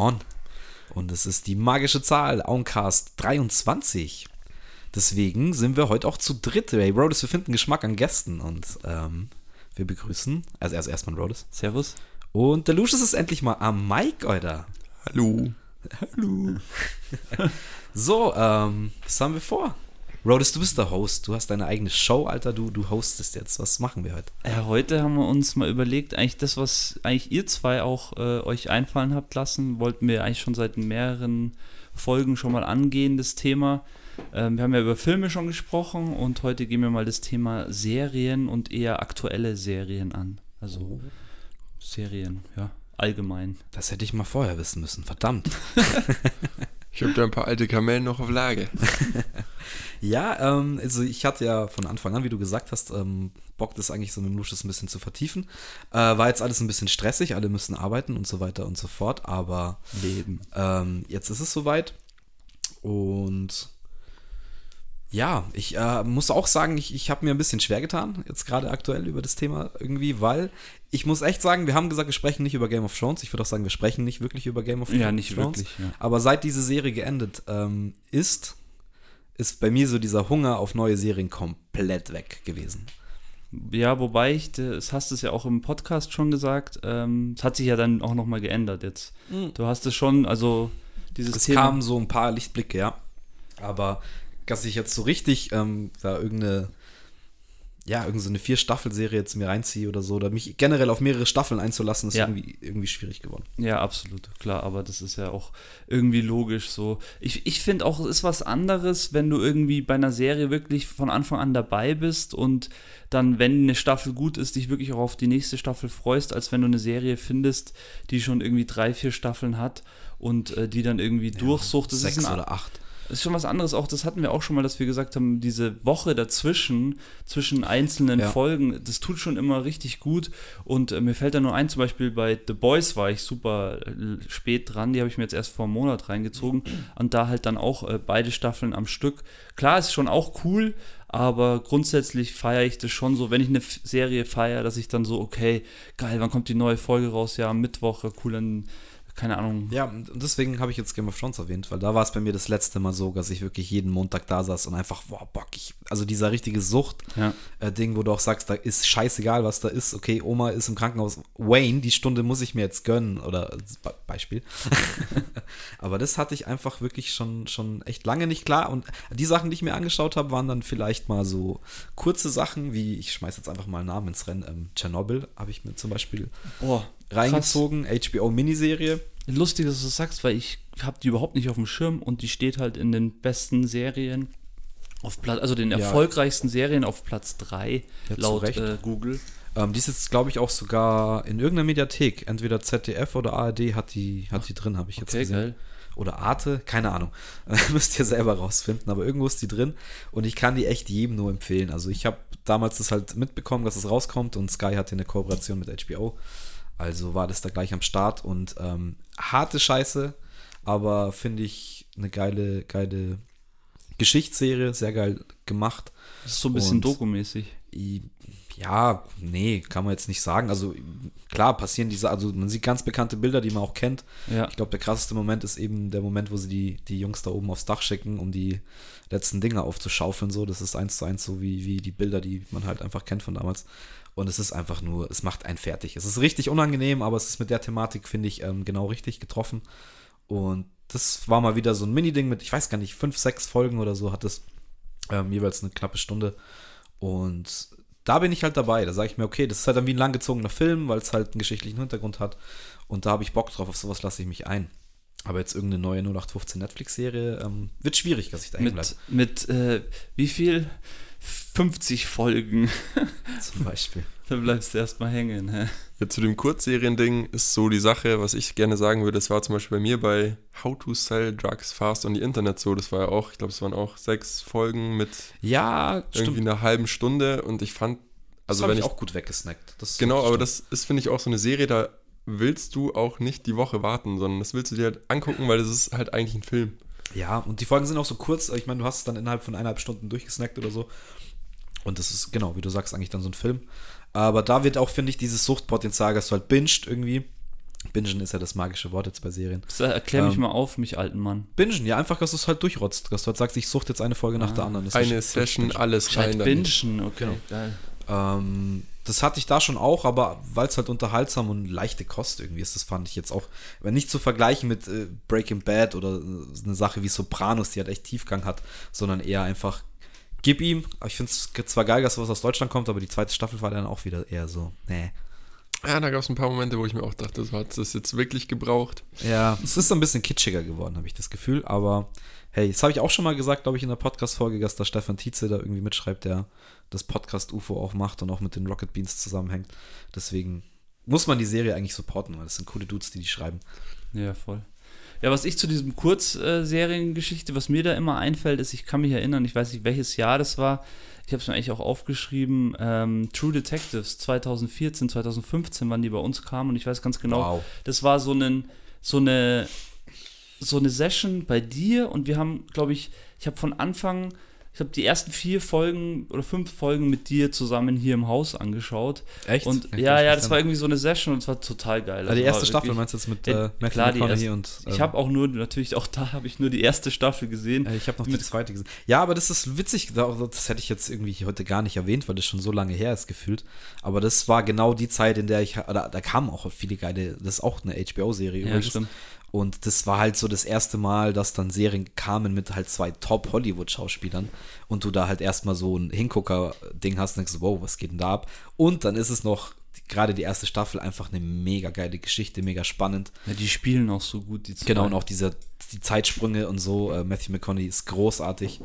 on. Und es ist die magische Zahl, Auncast 23. Deswegen sind wir heute auch zu dritt. Hey, Rhodes, wir finden Geschmack an Gästen und ähm, wir begrüßen, also erst erstmal Rhodes. Servus. Und der Lucius ist endlich mal am Mic, Alter. Hallo. Hallo. so, ähm, was haben wir vor? Rhodes, du bist der Host. Du hast deine eigene Show, Alter. Du, du hostest jetzt. Was machen wir heute? Ja, heute haben wir uns mal überlegt, eigentlich das, was eigentlich ihr zwei auch äh, euch einfallen habt lassen, wollten wir eigentlich schon seit mehreren Folgen schon mal angehen, das Thema. Ähm, wir haben ja über Filme schon gesprochen und heute gehen wir mal das Thema Serien und eher aktuelle Serien an. Also oh. Serien, ja, allgemein. Das hätte ich mal vorher wissen müssen, verdammt. ich habe da ein paar alte Kamellen noch auf Lage. ja, ähm, also ich hatte ja von Anfang an, wie du gesagt hast, ähm, Bock, das eigentlich so mit dem Lucius ein bisschen zu vertiefen. Äh, war jetzt alles ein bisschen stressig, alle müssen arbeiten und so weiter und so fort, aber Leben. Ähm, jetzt ist es soweit und ja, ich äh, muss auch sagen, ich, ich habe mir ein bisschen schwer getan, jetzt gerade aktuell über das Thema irgendwie, weil ich muss echt sagen, wir haben gesagt, wir sprechen nicht über Game of Thrones. Ich würde auch sagen, wir sprechen nicht wirklich über Game of Thrones. Ja, nicht wirklich. Ja. Aber seit diese Serie geendet ähm, ist, ist bei mir so dieser Hunger auf neue Serien komplett weg gewesen. Ja, wobei ich, das hast du es ja auch im Podcast schon gesagt, ähm, es hat sich ja dann auch nochmal geändert jetzt. Mhm. Du hast es schon, also dieses es Thema. Es kamen so ein paar Lichtblicke, ja. Aber dass ich jetzt so richtig ähm, da irgendeine, ja, irgendeine so Vier-Staffel-Serie jetzt mir reinziehe oder so, oder mich generell auf mehrere Staffeln einzulassen, ist ja. irgendwie, irgendwie schwierig geworden. Ja, absolut, klar, aber das ist ja auch irgendwie logisch so. Ich, ich finde auch, es ist was anderes, wenn du irgendwie bei einer Serie wirklich von Anfang an dabei bist und dann, wenn eine Staffel gut ist, dich wirklich auch auf die nächste Staffel freust, als wenn du eine Serie findest, die schon irgendwie drei, vier Staffeln hat und äh, die dann irgendwie ja, durchsucht. Das sechs ist ein, oder acht das ist schon was anderes. Auch das hatten wir auch schon mal, dass wir gesagt haben, diese Woche dazwischen, zwischen einzelnen ja. Folgen, das tut schon immer richtig gut. Und äh, mir fällt da nur ein, zum Beispiel bei The Boys war ich super äh, spät dran. Die habe ich mir jetzt erst vor einem Monat reingezogen. Und da halt dann auch äh, beide Staffeln am Stück. Klar, ist schon auch cool, aber grundsätzlich feiere ich das schon so, wenn ich eine Serie feiere, dass ich dann so, okay, geil, wann kommt die neue Folge raus? Ja, am Mittwoch, cool, dann keine Ahnung. Ja, und deswegen habe ich jetzt Game of Thrones erwähnt, weil da war es bei mir das letzte Mal so, dass ich wirklich jeden Montag da saß und einfach, boah, Bock, ich, also dieser richtige Sucht-Ding, ja. äh, wo du auch sagst, da ist scheißegal, was da ist, okay, Oma ist im Krankenhaus, Wayne, die Stunde muss ich mir jetzt gönnen, oder Be Beispiel. Aber das hatte ich einfach wirklich schon, schon echt lange nicht klar und die Sachen, die ich mir angeschaut habe, waren dann vielleicht mal so kurze Sachen, wie, ich schmeiß jetzt einfach mal einen Namen ins Rennen, ähm, Tschernobyl habe ich mir zum Beispiel oh, reingezogen, HBO-Miniserie lustig, dass du das sagst, weil ich habe die überhaupt nicht auf dem Schirm und die steht halt in den besten Serien auf Platz, also den ja. erfolgreichsten Serien auf Platz 3 ja, laut äh, Google. Ähm, die ist jetzt, glaube ich, auch sogar in irgendeiner Mediathek. Entweder ZDF oder ARD hat die, hat die drin, habe ich jetzt okay, gesehen. Geil. Oder Arte, keine Ahnung. Müsst ihr selber rausfinden, aber irgendwo ist die drin und ich kann die echt jedem nur empfehlen. Also ich habe damals das halt mitbekommen, dass es rauskommt und Sky hatte eine Kooperation mit HBO. Also war das da gleich am Start und ähm, harte Scheiße, aber finde ich eine geile, geile Geschichtsserie, sehr geil gemacht. Das ist so ein bisschen dokumäßig. Ja, nee, kann man jetzt nicht sagen. Also klar passieren diese, also man sieht ganz bekannte Bilder, die man auch kennt. Ja. Ich glaube, der krasseste Moment ist eben der Moment, wo sie die, die Jungs da oben aufs Dach schicken, um die letzten Dinge aufzuschaufeln. So, das ist eins zu eins so wie, wie die Bilder, die man halt einfach kennt von damals. Und es ist einfach nur, es macht einen fertig. Es ist richtig unangenehm, aber es ist mit der Thematik, finde ich, ähm, genau richtig getroffen. Und das war mal wieder so ein Mini-Ding mit, ich weiß gar nicht, fünf, sechs Folgen oder so hat es ähm, jeweils eine knappe Stunde. Und da bin ich halt dabei. Da sage ich mir, okay, das ist halt dann wie ein langgezogener Film, weil es halt einen geschichtlichen Hintergrund hat. Und da habe ich Bock drauf, auf sowas lasse ich mich ein. Aber jetzt irgendeine neue 0815 Netflix-Serie ähm, wird schwierig, dass ich da bleibe. Mit, mit äh, wie viel? 50 Folgen. Zum Beispiel. Dann bleibst du erstmal hängen. Hä? Ja, zu dem Kurzserien-Ding ist so die Sache, was ich gerne sagen würde, das war zum Beispiel bei mir bei How to Sell Drugs Fast on the Internet so. Das war ja auch, ich glaube, es waren auch sechs Folgen mit ja, irgendwie stimmt. einer halben Stunde und ich fand, also das wenn ich auch gut weggesnackt. Das genau, aber das ist, finde ich, auch so eine Serie, da willst du auch nicht die Woche warten, sondern das willst du dir halt angucken, weil das ist halt eigentlich ein Film. Ja, und die Folgen sind auch so kurz. Ich meine, du hast es dann innerhalb von eineinhalb Stunden durchgesnackt oder so. Und das ist, genau, wie du sagst, eigentlich dann so ein Film. Aber da wird auch, finde ich, dieses Suchtpotenzial, dass du halt binged irgendwie. Bingen ist ja das magische Wort jetzt bei Serien. Das erklär mich ähm, mal auf, mich alten Mann. Bingen, ja, einfach, dass du es halt durchrotzt. Dass du halt sagst, ich suchte jetzt eine Folge ah. nach der anderen. Das eine Session, alles rein. Bingen, okay, genau. geil. Ähm, das hatte ich da schon auch, aber weil es halt unterhaltsam und leichte Kost irgendwie ist, das fand ich jetzt auch, aber nicht zu vergleichen mit äh, Breaking Bad oder äh, eine Sache wie Sopranos, die halt echt Tiefgang hat, sondern eher einfach gib ihm. Ich finde es zwar geil, dass was aus Deutschland kommt, aber die zweite Staffel war dann auch wieder eher so, nee. Ja, da gab es ein paar Momente, wo ich mir auch dachte, so hat es jetzt wirklich gebraucht. Ja, es ist ein bisschen kitschiger geworden, habe ich das Gefühl, aber hey, das habe ich auch schon mal gesagt, glaube ich, in der Podcast-Folge, dass da Stefan Tietze da irgendwie mitschreibt, der das Podcast-UFO auch macht und auch mit den Rocket Beans zusammenhängt. Deswegen muss man die Serie eigentlich supporten, weil das sind coole Dudes, die die schreiben. Ja, voll. Ja, was ich zu diesem Kurzseriengeschichte, was mir da immer einfällt, ist, ich kann mich erinnern, ich weiß nicht, welches Jahr das war. Ich habe es mir eigentlich auch aufgeschrieben. Ähm, True Detectives 2014, 2015, wann die bei uns kamen und ich weiß ganz genau, wow. das war so, einen, so eine so eine Session bei dir und wir haben, glaube ich, ich habe von Anfang ich habe die ersten vier Folgen oder fünf Folgen mit dir zusammen hier im Haus angeschaut. Echt? Und ich ja, ja, das war irgendwie so eine Session und es war total geil. Also die erste Staffel meinst du jetzt mit äh, Matthew klar, McConaughey und. Ähm, ich habe auch nur, natürlich auch da habe ich nur die erste Staffel gesehen. ich habe noch die zweite gesehen. Ja, aber das ist witzig, das hätte ich jetzt irgendwie heute gar nicht erwähnt, weil das schon so lange her ist gefühlt. Aber das war genau die Zeit, in der ich, da, da kamen auch viele geile, das ist auch eine HBO-Serie ja, übrigens. Stimmt. Und das war halt so das erste Mal, dass dann Serien kamen mit halt zwei Top-Hollywood-Schauspielern und du da halt erstmal so ein Hingucker-Ding hast und denkst, wow, was geht denn da ab? Und dann ist es noch gerade die erste Staffel einfach eine mega geile Geschichte, mega spannend. Ja, die spielen auch so gut, die zwei. Genau, und auch diese die Zeitsprünge und so. Äh, Matthew McConaughey ist großartig.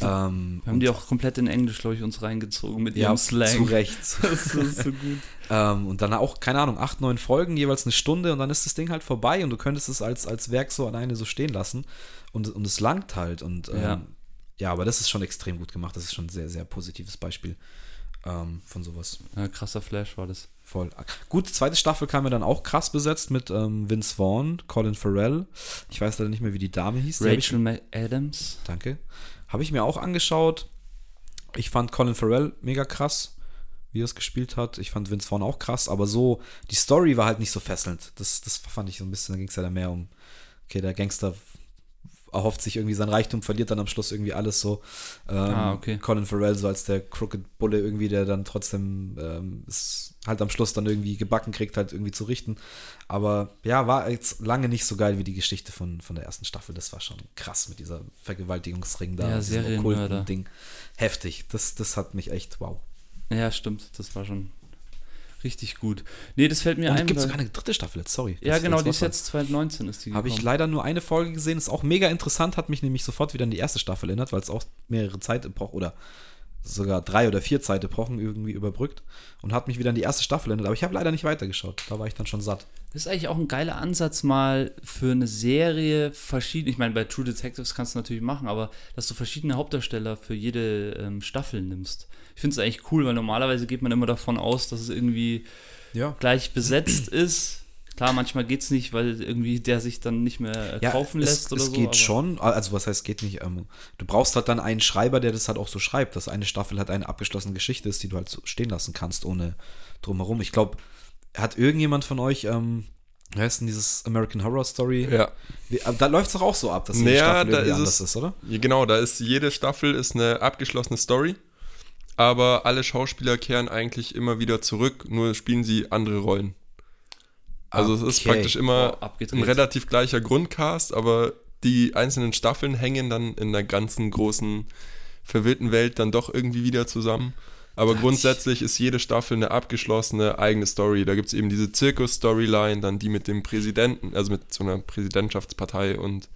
Ähm, wir haben die auch komplett in Englisch, glaube ich, uns reingezogen mit ja, ihrem Slang. Zu Recht. das ist so gut. ähm, und dann auch, keine Ahnung, acht, neun Folgen, jeweils eine Stunde und dann ist das Ding halt vorbei und du könntest es als, als Werk so alleine so stehen lassen und, und es langt halt. Und ähm, ja. ja, aber das ist schon extrem gut gemacht. Das ist schon ein sehr, sehr positives Beispiel ähm, von sowas. Ja, krasser Flash war das. Voll. Gut, zweite Staffel kam ja dann auch krass besetzt mit ähm, Vince Vaughn, Colin Farrell. Ich weiß leider nicht mehr, wie die Dame hieß. Rachel McAdams. Danke. Habe ich mir auch angeschaut. Ich fand Colin Farrell mega krass, wie er es gespielt hat. Ich fand Vince Vaughn auch krass, aber so, die Story war halt nicht so fesselnd. Das, das fand ich so ein bisschen, da ging es ja dann mehr um, okay, der Gangster erhofft sich irgendwie sein Reichtum, verliert dann am Schluss irgendwie alles so. Ähm, ah, okay. Colin Farrell so als der Crooked Bulle irgendwie, der dann trotzdem ähm, es halt am Schluss dann irgendwie gebacken kriegt, halt irgendwie zu richten. Aber ja, war jetzt lange nicht so geil wie die Geschichte von, von der ersten Staffel. Das war schon krass mit dieser Vergewaltigungsring da. Ja, Serienmörder. Ding. Heftig. Das, das hat mich echt, wow. Ja, stimmt. Das war schon Richtig gut. Nee, das fällt mir Und ein. gibt sogar eine dritte Staffel jetzt, sorry. Ja, genau, die ist jetzt 2019 ist die Habe ich leider nur eine Folge gesehen, ist auch mega interessant, hat mich nämlich sofort wieder an die erste Staffel erinnert, weil es auch mehrere Zeitepochen oder sogar drei oder vier Zeitepochen irgendwie überbrückt und hat mich wieder an die erste Staffel erinnert. Aber ich habe leider nicht weitergeschaut. Da war ich dann schon satt. Das ist eigentlich auch ein geiler Ansatz, mal für eine Serie verschiedene. Ich meine, bei True Detectives kannst du natürlich machen, aber dass du verschiedene Hauptdarsteller für jede ähm, Staffel nimmst. Ich finde es eigentlich cool, weil normalerweise geht man immer davon aus, dass es irgendwie ja. gleich besetzt ist. Klar, manchmal geht es nicht, weil irgendwie der sich dann nicht mehr ja, kaufen lässt es, oder es so. Es geht schon, also was heißt geht nicht, ähm, du brauchst halt dann einen Schreiber, der das halt auch so schreibt, dass eine Staffel halt eine abgeschlossene Geschichte ist, die du halt so stehen lassen kannst, ohne drumherum. Ich glaube, hat irgendjemand von euch, ähm, wie heißt denn dieses American Horror Story? Ja. Wie, da läuft es doch auch so ab, dass jede naja, Staffel irgendwie ist anders es, ist, oder? Genau, da ist jede Staffel ist eine abgeschlossene Story aber alle Schauspieler kehren eigentlich immer wieder zurück, nur spielen sie andere Rollen. Also okay. es ist praktisch immer oh, ein relativ gleicher Grundcast, aber die einzelnen Staffeln hängen dann in der ganzen großen verwirrten Welt dann doch irgendwie wieder zusammen. Aber grundsätzlich ist jede Staffel eine abgeschlossene eigene Story. Da gibt es eben diese Zirkus-Storyline, dann die mit dem Präsidenten, also mit so einer Präsidentschaftspartei und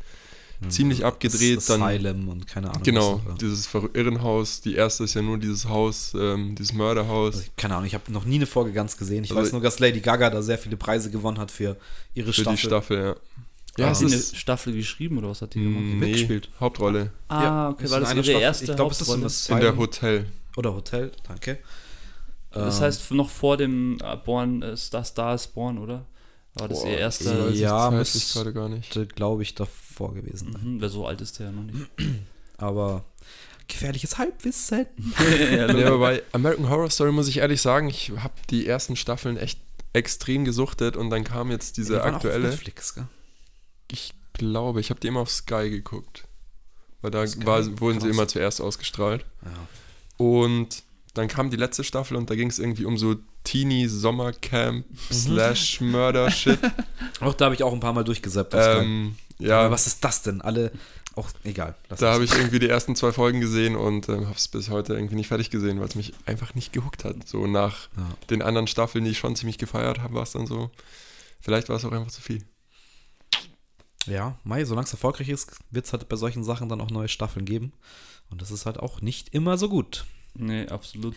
Mhm. ziemlich abgedreht. Das Asylum dann, und keine Ahnung. Genau, dieses Irrenhaus. Die erste ist ja nur dieses Haus, ähm, dieses Mörderhaus. Also, keine Ahnung, ich habe noch nie eine Folge ganz gesehen. Ich also, weiß nur, dass Lady Gaga da sehr viele Preise gewonnen hat für ihre für Staffel. Für die Staffel, ja. Ja, hat sie eine Staffel geschrieben oder was hat die gemacht? Nee, Mitgespielt. Hauptrolle. Ah, okay, war das ihre Staffel, erste Ich glaube, es ist in, das in der Hotel. Oder Hotel, danke. Das heißt, noch vor dem äh, Born, äh, Star, Star is Born, oder? War das Boah, ihr erster? Ja, müsste, gerade nicht. glaube ich, davor vor gewesen. Mhm, weil so alt ist der ja noch nicht. Aber gefährliches Halbwissen. ja, aber bei American Horror Story muss ich ehrlich sagen, ich habe die ersten Staffeln echt extrem gesuchtet und dann kam jetzt diese ja, die aktuelle. Netflix, gell? Ich glaube, ich habe die immer auf Sky geguckt. Weil da war, wurden Krass. sie immer zuerst ausgestrahlt. Ja. Und dann kam die letzte Staffel und da ging es irgendwie um so Teenie Sommercamp mhm. slash Murder Shit. Auch da habe ich auch ein paar Mal durchgesappt. Ähm, ja. Aber was ist das denn? Alle, auch egal. Da habe ich irgendwie die ersten zwei Folgen gesehen und äh, habe es bis heute irgendwie nicht fertig gesehen, weil es mich einfach nicht gehuckt hat. So nach ja. den anderen Staffeln, die ich schon ziemlich gefeiert habe, war es dann so. Vielleicht war es auch einfach zu viel. Ja, Mai, solange es erfolgreich ist, wird es halt bei solchen Sachen dann auch neue Staffeln geben. Und das ist halt auch nicht immer so gut. Nee, absolut.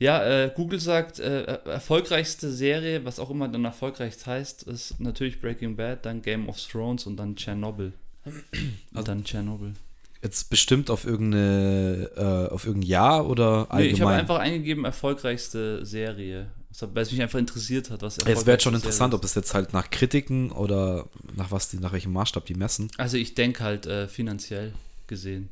Ja, äh, Google sagt, äh, erfolgreichste Serie, was auch immer dann erfolgreich heißt, ist natürlich Breaking Bad, dann Game of Thrones und dann Chernobyl. Also dann Tschernobyl. Jetzt bestimmt auf irgendeine, äh, auf irgendein Jahr oder allgemein? Nee, ich habe einfach eingegeben, erfolgreichste Serie. Weil es mich einfach interessiert hat, was Es wäre schon interessant, ob es jetzt halt nach Kritiken oder nach was die, nach welchem Maßstab die messen. Also ich denke halt äh, finanziell gesehen.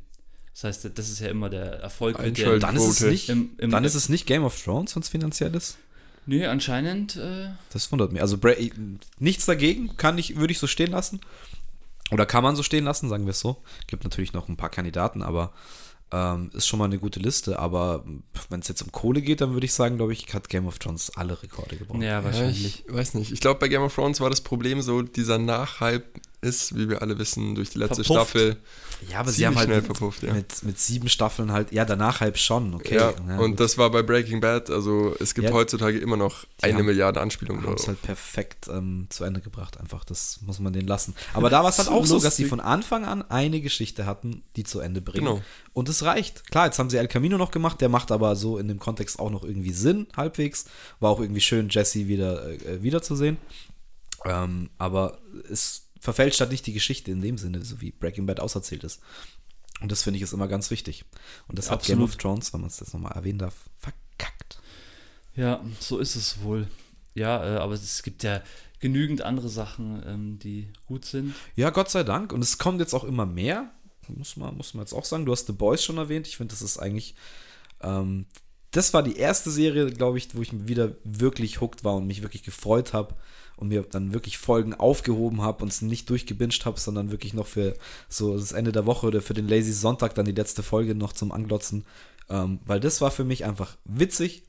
Das heißt, das ist ja immer der Erfolg. Der, dann, ist es nicht, im, im dann ist es nicht Game of Thrones, wenn es finanziell ist. Nee, anscheinend. Äh das wundert mich. Also nichts dagegen, kann ich, würde ich so stehen lassen. Oder kann man so stehen lassen, sagen wir es so. Gibt natürlich noch ein paar Kandidaten, aber ähm, ist schon mal eine gute Liste. Aber wenn es jetzt um Kohle geht, dann würde ich sagen, glaube ich, hat Game of Thrones alle Rekorde gebrochen. Ja, wahrscheinlich. Ja, ich weiß nicht. Ich glaube, bei Game of Thrones war das Problem so, dieser Nachhype ist, wie wir alle wissen, durch die letzte Verpufft. Staffel. Ja, aber sie haben halt mit, verpufft, ja. mit, mit, sieben Staffeln halt, ja, danach halt schon, okay. Ja, ja und gut. das war bei Breaking Bad, also es gibt ja, heutzutage immer noch eine haben, Milliarde Anspielungen. Haben es halt perfekt ähm, zu Ende gebracht, einfach, das muss man denen lassen. Aber da war es halt auch so, dass sie von Anfang an eine Geschichte hatten, die zu Ende bringen. Genau. Und es reicht. Klar, jetzt haben sie El Camino noch gemacht, der macht aber so in dem Kontext auch noch irgendwie Sinn, halbwegs. War auch irgendwie schön, Jesse wieder äh, wiederzusehen. Ähm, aber es verfälscht halt nicht die Geschichte in dem Sinne, so wie Breaking Bad auserzählt ist. Und das finde ich ist immer ganz wichtig. Und das Absolut. hat Game of Thrones, wenn man es jetzt nochmal erwähnen darf, verkackt. Ja, so ist es wohl. Ja, äh, aber es gibt ja genügend andere Sachen, ähm, die gut sind. Ja, Gott sei Dank. Und es kommt jetzt auch immer mehr. Muss man, muss man jetzt auch sagen. Du hast The Boys schon erwähnt. Ich finde, das ist eigentlich. Ähm, das war die erste Serie, glaube ich, wo ich wieder wirklich hooked war und mich wirklich gefreut habe, und mir dann wirklich Folgen aufgehoben habe und es nicht durchgebinged habe, sondern wirklich noch für so das Ende der Woche oder für den Lazy Sonntag dann die letzte Folge noch zum Anglotzen. Ähm, weil das war für mich einfach witzig.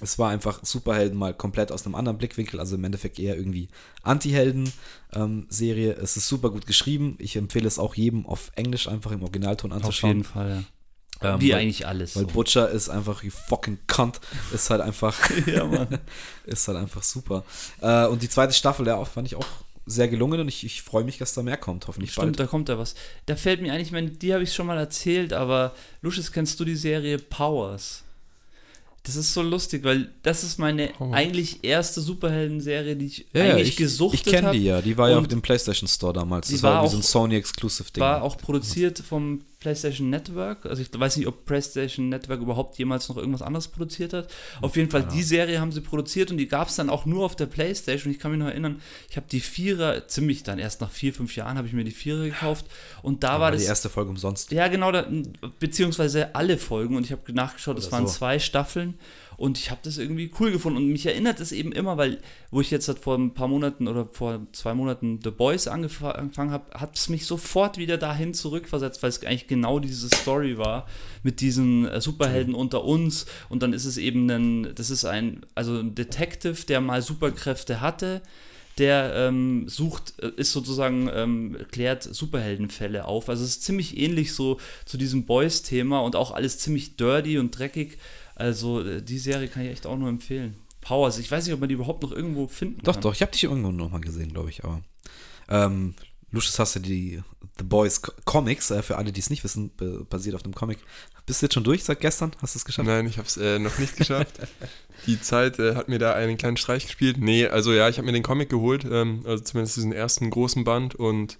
Es war einfach Superhelden mal komplett aus einem anderen Blickwinkel, also im Endeffekt eher irgendwie Anti-Helden-Serie. Ähm, es ist super gut geschrieben. Ich empfehle es auch jedem auf Englisch einfach im Originalton anzuschauen. Auf jeden Fall, ja. Ähm, Wie weil, eigentlich alles. Weil so. Butcher ist einfach, you fucking cunt, ist halt einfach, ja, Mann. ist halt einfach super. Äh, und die zweite Staffel, ja, fand ich auch sehr gelungen und ich, ich freue mich, dass da mehr kommt, hoffentlich Stimmt, bald. da kommt da was. Da fällt mir eigentlich, ich meine, die habe ich schon mal erzählt, aber Lucius, kennst du die Serie Powers? Das ist so lustig, weil das ist meine oh. eigentlich erste Superhelden-Serie, die ich ja, eigentlich ich, gesuchtet habe. Ich kenne die ja, die war ja auf dem PlayStation Store damals. Das war, war auch, so ein Sony-Exclusive-Ding. War auch produziert vom PlayStation Network. Also ich weiß nicht, ob PlayStation Network überhaupt jemals noch irgendwas anderes produziert hat. Auf jeden Fall, ja. die Serie haben sie produziert und die gab es dann auch nur auf der PlayStation. Ich kann mich noch erinnern, ich habe die Vierer, ziemlich dann erst nach vier, fünf Jahren habe ich mir die Vierer gekauft und da war, war das... die erste Folge umsonst. Ja, genau, da, beziehungsweise alle Folgen und ich habe nachgeschaut, es waren so. zwei Staffeln und ich habe das irgendwie cool gefunden. Und mich erinnert es eben immer, weil, wo ich jetzt vor ein paar Monaten oder vor zwei Monaten The Boys angefangen habe, hat es mich sofort wieder dahin zurückversetzt, weil es eigentlich genau diese Story war mit diesen äh, Superhelden unter uns. Und dann ist es eben ein, das ist ein, also ein Detective, der mal Superkräfte hatte der ähm, sucht, äh, ist sozusagen, ähm, klärt Superheldenfälle auf. Also es ist ziemlich ähnlich so zu diesem Boys-Thema und auch alles ziemlich dirty und dreckig. Also äh, die Serie kann ich echt auch nur empfehlen. Powers, ich weiß nicht, ob man die überhaupt noch irgendwo finden doch, kann. Doch, doch, ich habe dich irgendwo noch mal gesehen, glaube ich, aber ähm, Lucius hast du die The Boys Comics, äh, für alle, die es nicht wissen, basiert auf einem Comic. Bist du jetzt schon durch seit gestern? Hast du es geschafft? Nein, ich habe es äh, noch nicht geschafft. die Zeit äh, hat mir da einen kleinen Streich gespielt. Nee, also ja, ich habe mir den Comic geholt, ähm, also zumindest diesen ersten großen Band und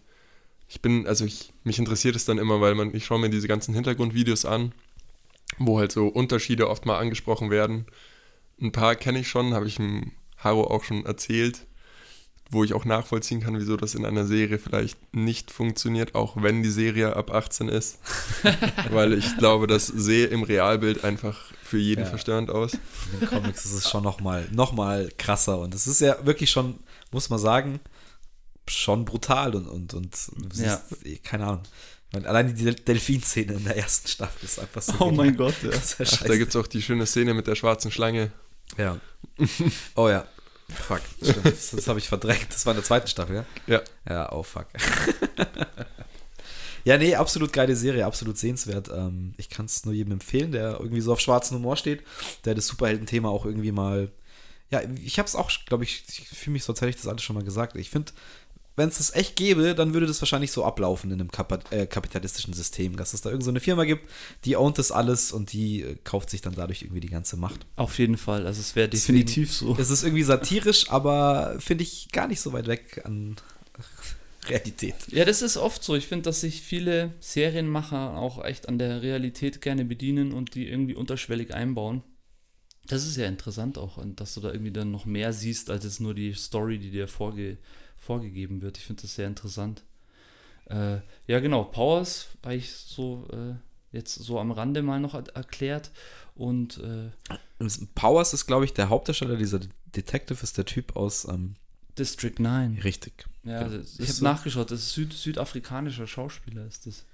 ich bin, also ich, mich interessiert es dann immer, weil man, ich schaue mir diese ganzen Hintergrundvideos an wo halt so Unterschiede oft mal angesprochen werden. Ein paar kenne ich schon, habe ich dem Haro auch schon erzählt, wo ich auch nachvollziehen kann, wieso das in einer Serie vielleicht nicht funktioniert, auch wenn die Serie ab 18 ist. Weil ich glaube, dass See im Realbild einfach für jeden ja. verstörend aus. In den Comics ist es schon nochmal noch mal krasser und es ist ja wirklich schon, muss man sagen, schon brutal und, und, und ja. Siehst, keine Ahnung. Meine, allein die Delfin-Szene in der ersten Staffel ist einfach so. Oh mein Gott, ja. Ach, da gibt es auch die schöne Szene mit der schwarzen Schlange. Ja. Oh ja. Fuck, stimmt. Das, das habe ich verdrängt. Das war in der zweiten Staffel, ja? Ja. Ja, oh fuck. ja, nee, absolut geile Serie, absolut sehenswert. Ähm, ich kann es nur jedem empfehlen, der irgendwie so auf schwarzen Humor steht, der das Superhelden-Thema auch irgendwie mal. Ja, ich habe es auch, glaube ich, ich fühle mich so, als hätte ich das alles schon mal gesagt. Ich finde, wenn es das echt gäbe, dann würde das wahrscheinlich so ablaufen in einem Kap äh, kapitalistischen System, dass es da irgendeine so Firma gibt, die ownt das alles und die äh, kauft sich dann dadurch irgendwie die ganze Macht. Auf jeden Fall, also es wäre definitiv so. Es ist irgendwie satirisch, aber finde ich gar nicht so weit weg an Realität. Ja, das ist oft so. Ich finde, dass sich viele Serienmacher auch echt an der Realität gerne bedienen und die irgendwie unterschwellig einbauen. Das ist ja interessant auch, dass du da irgendwie dann noch mehr siehst, als jetzt nur die Story, die dir vorge vorgegeben wird. Ich finde das sehr interessant. Äh, ja, genau, Powers habe ich so äh, jetzt so am Rande mal noch erklärt. Und äh, Powers ist, glaube ich, der Hauptdarsteller, dieser Detective ist der Typ aus ähm, District 9. Richtig. Ja, ja. ich habe so nachgeschaut, das ist Süd südafrikanischer Schauspieler ist das.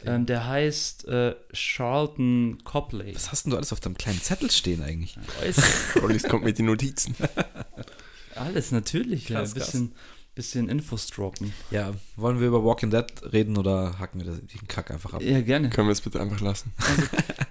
Okay. Ähm, der heißt äh, Charlton Copley. Was hast denn du alles auf deinem kleinen Zettel stehen eigentlich? Rollis kommt mit den Notizen. alles, natürlich. Krass, ja, ein bisschen, krass bisschen Infos droppen. Ja, wollen wir über Walking Dead reden oder hacken wir den Kack einfach ab? Ja, gerne. Können wir es bitte einfach lassen? Also,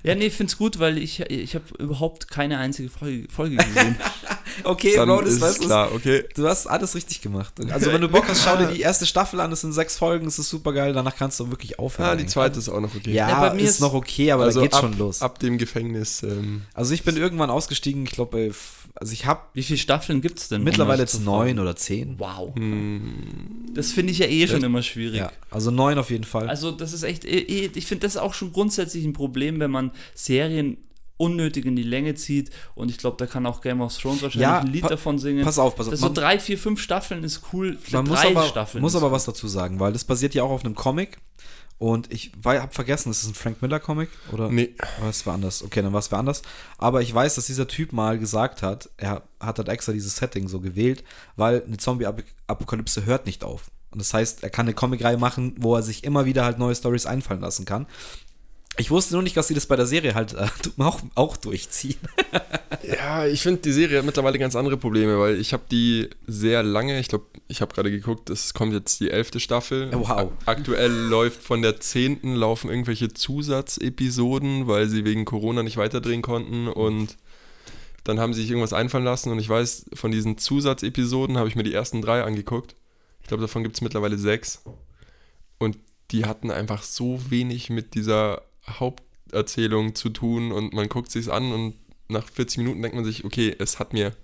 ja, nee, ich finde es gut, weil ich, ich habe überhaupt keine einzige Folge, Folge gesehen. okay, Dann Bro, das weißt klar, okay. Du hast alles richtig gemacht. Also wenn du Bock hast, schau dir die erste Staffel an, es sind sechs Folgen, es ist super geil, danach kannst du wirklich aufhören. Ja, die zweite ist auch noch okay. Ja, ja bei mir ist, ist noch okay, aber also da geht ab, schon los. Ab dem Gefängnis. Ähm, also ich bin irgendwann ausgestiegen, ich glaube, also ich habe... Wie viele Staffeln gibt es denn? Mittlerweile jetzt neun oder zehn. Wow. Hm. Das finde ich ja eh schon immer schwierig. Ja, also neun auf jeden Fall. Also das ist echt, eh, eh, ich finde das auch schon grundsätzlich ein Problem, wenn man Serien unnötig in die Länge zieht. Und ich glaube, da kann auch Game of Thrones wahrscheinlich ja, ein Lied davon singen. Pass auf, pass auf. Das so drei, vier, fünf Staffeln ist cool. Man muss aber, Staffeln muss aber was dazu sagen, weil das basiert ja auch auf einem Comic. Und ich habe vergessen, ist es ein Frank Miller Comic? Oder? Nee. Was war anders? Okay, dann war es anders. Aber ich weiß, dass dieser Typ mal gesagt hat, er hat halt extra dieses Setting so gewählt, weil eine Zombie-Apokalypse hört nicht auf. Und das heißt, er kann eine Comicreihe machen, wo er sich immer wieder halt neue Stories einfallen lassen kann. Ich wusste nur nicht, dass sie das bei der Serie halt äh, auch, auch durchziehen. ja, ich finde, die Serie hat mittlerweile ganz andere Probleme, weil ich habe die sehr lange, ich glaube, ich habe gerade geguckt, es kommt jetzt die elfte Staffel. Wow. Aktuell läuft von der zehnten laufen irgendwelche Zusatzepisoden, weil sie wegen Corona nicht weiterdrehen konnten und dann haben sie sich irgendwas einfallen lassen und ich weiß, von diesen Zusatzepisoden habe ich mir die ersten drei angeguckt. Ich glaube, davon gibt es mittlerweile sechs. Und die hatten einfach so wenig mit dieser Haupterzählung zu tun und man guckt sich an und nach 40 Minuten denkt man sich, okay, es hat mir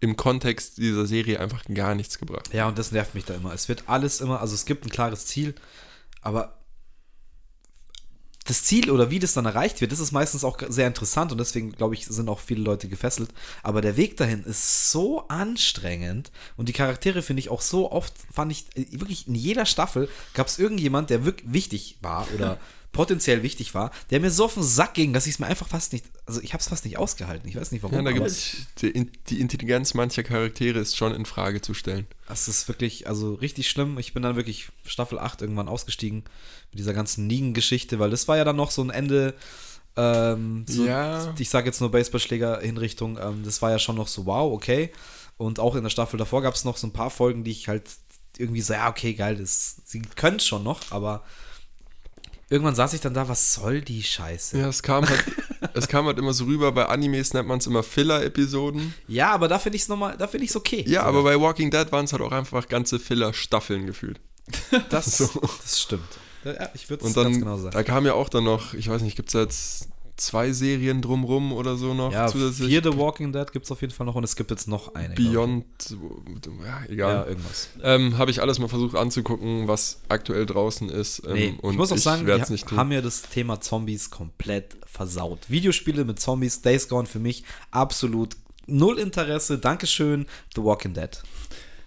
im Kontext dieser Serie einfach gar nichts gebracht. Ja, und das nervt mich da immer. Es wird alles immer, also es gibt ein klares Ziel, aber das Ziel oder wie das dann erreicht wird, das ist meistens auch sehr interessant und deswegen, glaube ich, sind auch viele Leute gefesselt. Aber der Weg dahin ist so anstrengend und die Charaktere finde ich auch so oft, fand ich, wirklich in jeder Staffel gab es irgendjemand, der wirklich wichtig war oder potenziell wichtig war, der mir so auf den Sack ging, dass ich es mir einfach fast nicht, also ich habe es fast nicht ausgehalten. Ich weiß nicht warum. Ja, da gibt's die, die, Intelligenz mancher Charaktere ist schon in Frage zu stellen. Das ist wirklich, also richtig schlimm. Ich bin dann wirklich Staffel 8 irgendwann ausgestiegen mit dieser ganzen Negan-Geschichte, weil das war ja dann noch so ein Ende. Ähm, so, ja. Ich sage jetzt nur Baseballschläger-Hinrichtung. Ähm, das war ja schon noch so, wow, okay. Und auch in der Staffel davor gab es noch so ein paar Folgen, die ich halt irgendwie so, ja, okay, geil, das, sie können es schon noch, aber irgendwann saß ich dann da, was soll die Scheiße? Ja, es kam halt, es kam halt immer so rüber, bei Animes nennt man es immer Filler-Episoden. Ja, aber da finde ich es nochmal, da finde ich es okay. Ja, aber bei Walking Dead waren es halt auch einfach ganze Filler-Staffeln gefühlt. Das, so. das stimmt. Ja, ich würde es ganz genau sagen. Da kam ja auch dann noch, ich weiß nicht, gibt es jetzt zwei Serien drumrum oder so noch ja, zusätzlich. Vier The Walking Dead gibt es auf jeden Fall noch und es gibt jetzt noch eine. Beyond, ja, egal. Ja, irgendwas. Ähm, Habe ich alles mal versucht anzugucken, was aktuell draußen ist. Ähm, nee, und ich muss auch sagen, wir haben ja das Thema Zombies komplett versaut. Videospiele mit Zombies, Days Gone für mich absolut null Interesse. Dankeschön, The Walking Dead.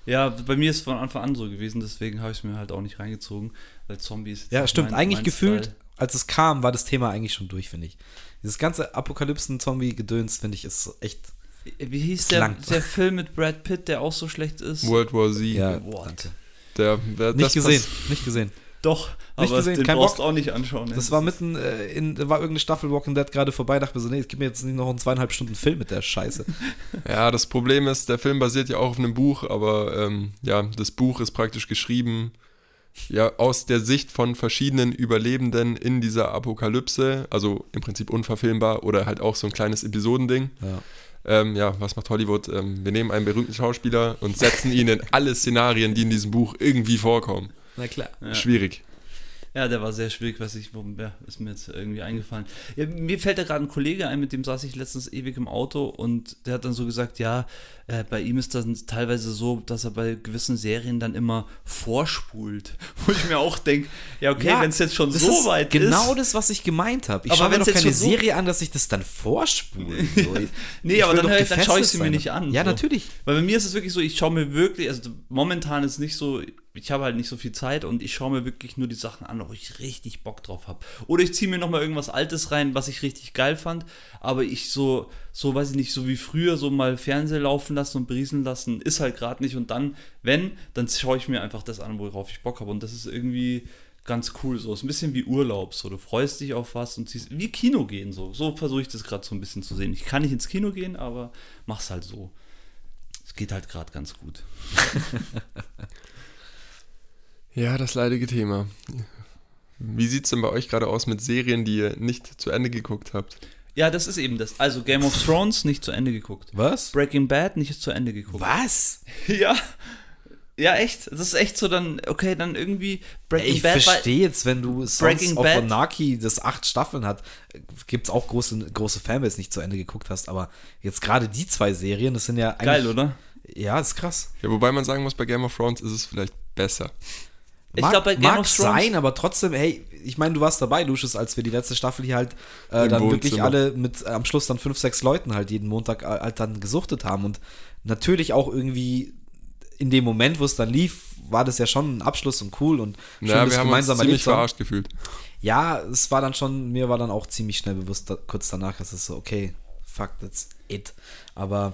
Ja, bei mir ist es von Anfang an so gewesen, deswegen habe ich es mir halt auch nicht reingezogen, weil Zombies. Ja, stimmt. Mein, Eigentlich mein gefühlt, als es kam, war das Thema eigentlich schon durch, finde ich. Dieses ganze Apokalypsen-Zombie-Gedöns, finde ich, ist echt. Wie hieß der, der Film mit Brad Pitt, der auch so schlecht ist? World War Z. Ja, What? Der, der, nicht gesehen, nicht gesehen. Doch, nicht aber gesehen, den kein brauchst Bock. auch nicht anschauen. Das war mitten äh, in, war irgendeine Staffel Walking Dead gerade vorbei, dachte mir so, nee, es gibt mir jetzt nicht noch einen zweieinhalb Stunden Film mit der Scheiße. ja, das Problem ist, der Film basiert ja auch auf einem Buch, aber ähm, ja, das Buch ist praktisch geschrieben ja, aus der Sicht von verschiedenen Überlebenden in dieser Apokalypse, also im Prinzip unverfilmbar oder halt auch so ein kleines Episodending. Ja. Ähm, ja, was macht Hollywood? Ähm, wir nehmen einen berühmten Schauspieler und setzen ihn in alle Szenarien, die in diesem Buch irgendwie vorkommen. Na klar. Ja. Schwierig. Ja, der war sehr schwierig, weiß ich, ja, ist mir jetzt irgendwie eingefallen. Ja, mir fällt da gerade ein Kollege ein, mit dem saß ich letztens ewig im Auto und der hat dann so gesagt, ja, äh, bei ihm ist das teilweise so, dass er bei gewissen Serien dann immer vorspult. Wo ich mir auch denke, ja, okay, ja, wenn es jetzt schon so weit genau ist. Genau das, was ich gemeint habe. Ich schaue mir doch keine Serie an, dass ich das dann vorspule. So. nee, aber dann, dann schaue ich sie mir nicht an. Ja, so. natürlich. Weil bei mir ist es wirklich so, ich schaue mir wirklich, also momentan ist es nicht so, ich habe halt nicht so viel Zeit und ich schaue mir wirklich nur die Sachen an, wo ich richtig Bock drauf habe. Oder ich ziehe mir nochmal irgendwas Altes rein, was ich richtig geil fand, aber ich so, so weiß ich nicht, so wie früher so mal Fernseher laufen lassen und berieseln lassen, ist halt gerade nicht. Und dann, wenn, dann schaue ich mir einfach das an, worauf ich Bock habe. Und das ist irgendwie ganz cool. So ist ein bisschen wie Urlaub. So, du freust dich auf was und ziehst. Wie Kino gehen so. So versuche ich das gerade so ein bisschen zu sehen. Ich kann nicht ins Kino gehen, aber mach's halt so. Es geht halt gerade ganz gut. Ja, das leidige Thema. Wie sieht es denn bei euch gerade aus mit Serien, die ihr nicht zu Ende geguckt habt? Ja, das ist eben das. Also Game of Thrones nicht zu Ende geguckt. Was? Breaking Bad nicht zu Ende geguckt. Was? Ja. Ja, echt. Das ist echt so dann, okay, dann irgendwie Breaking ich Bad. Ich verstehe jetzt, wenn du Breaking Sons of Bad. Anarchy, das acht Staffeln hat, gibt es auch große, große Fanbase nicht zu Ende geguckt hast, aber jetzt gerade die zwei Serien, das sind ja eigentlich. Geil, oder? Ja, das ist krass. Ja, wobei man sagen muss, bei Game of Thrones ist es vielleicht besser. Ich mag, glaub, bei Game mag of Thrones sein, aber trotzdem, hey, ich meine, du warst dabei, Lucius, als wir die letzte Staffel hier halt äh, dann wirklich alle mit äh, am Schluss dann fünf, sechs Leuten halt jeden Montag äh, halt dann gesuchtet haben und natürlich auch irgendwie in dem Moment, wo es dann lief, war das ja schon ein Abschluss und cool und schön, ja, wir haben uns ziemlich verarscht gefühlt. Ja, es war dann schon, mir war dann auch ziemlich schnell bewusst, da, kurz danach, dass es so, okay, fuck, that's it. Aber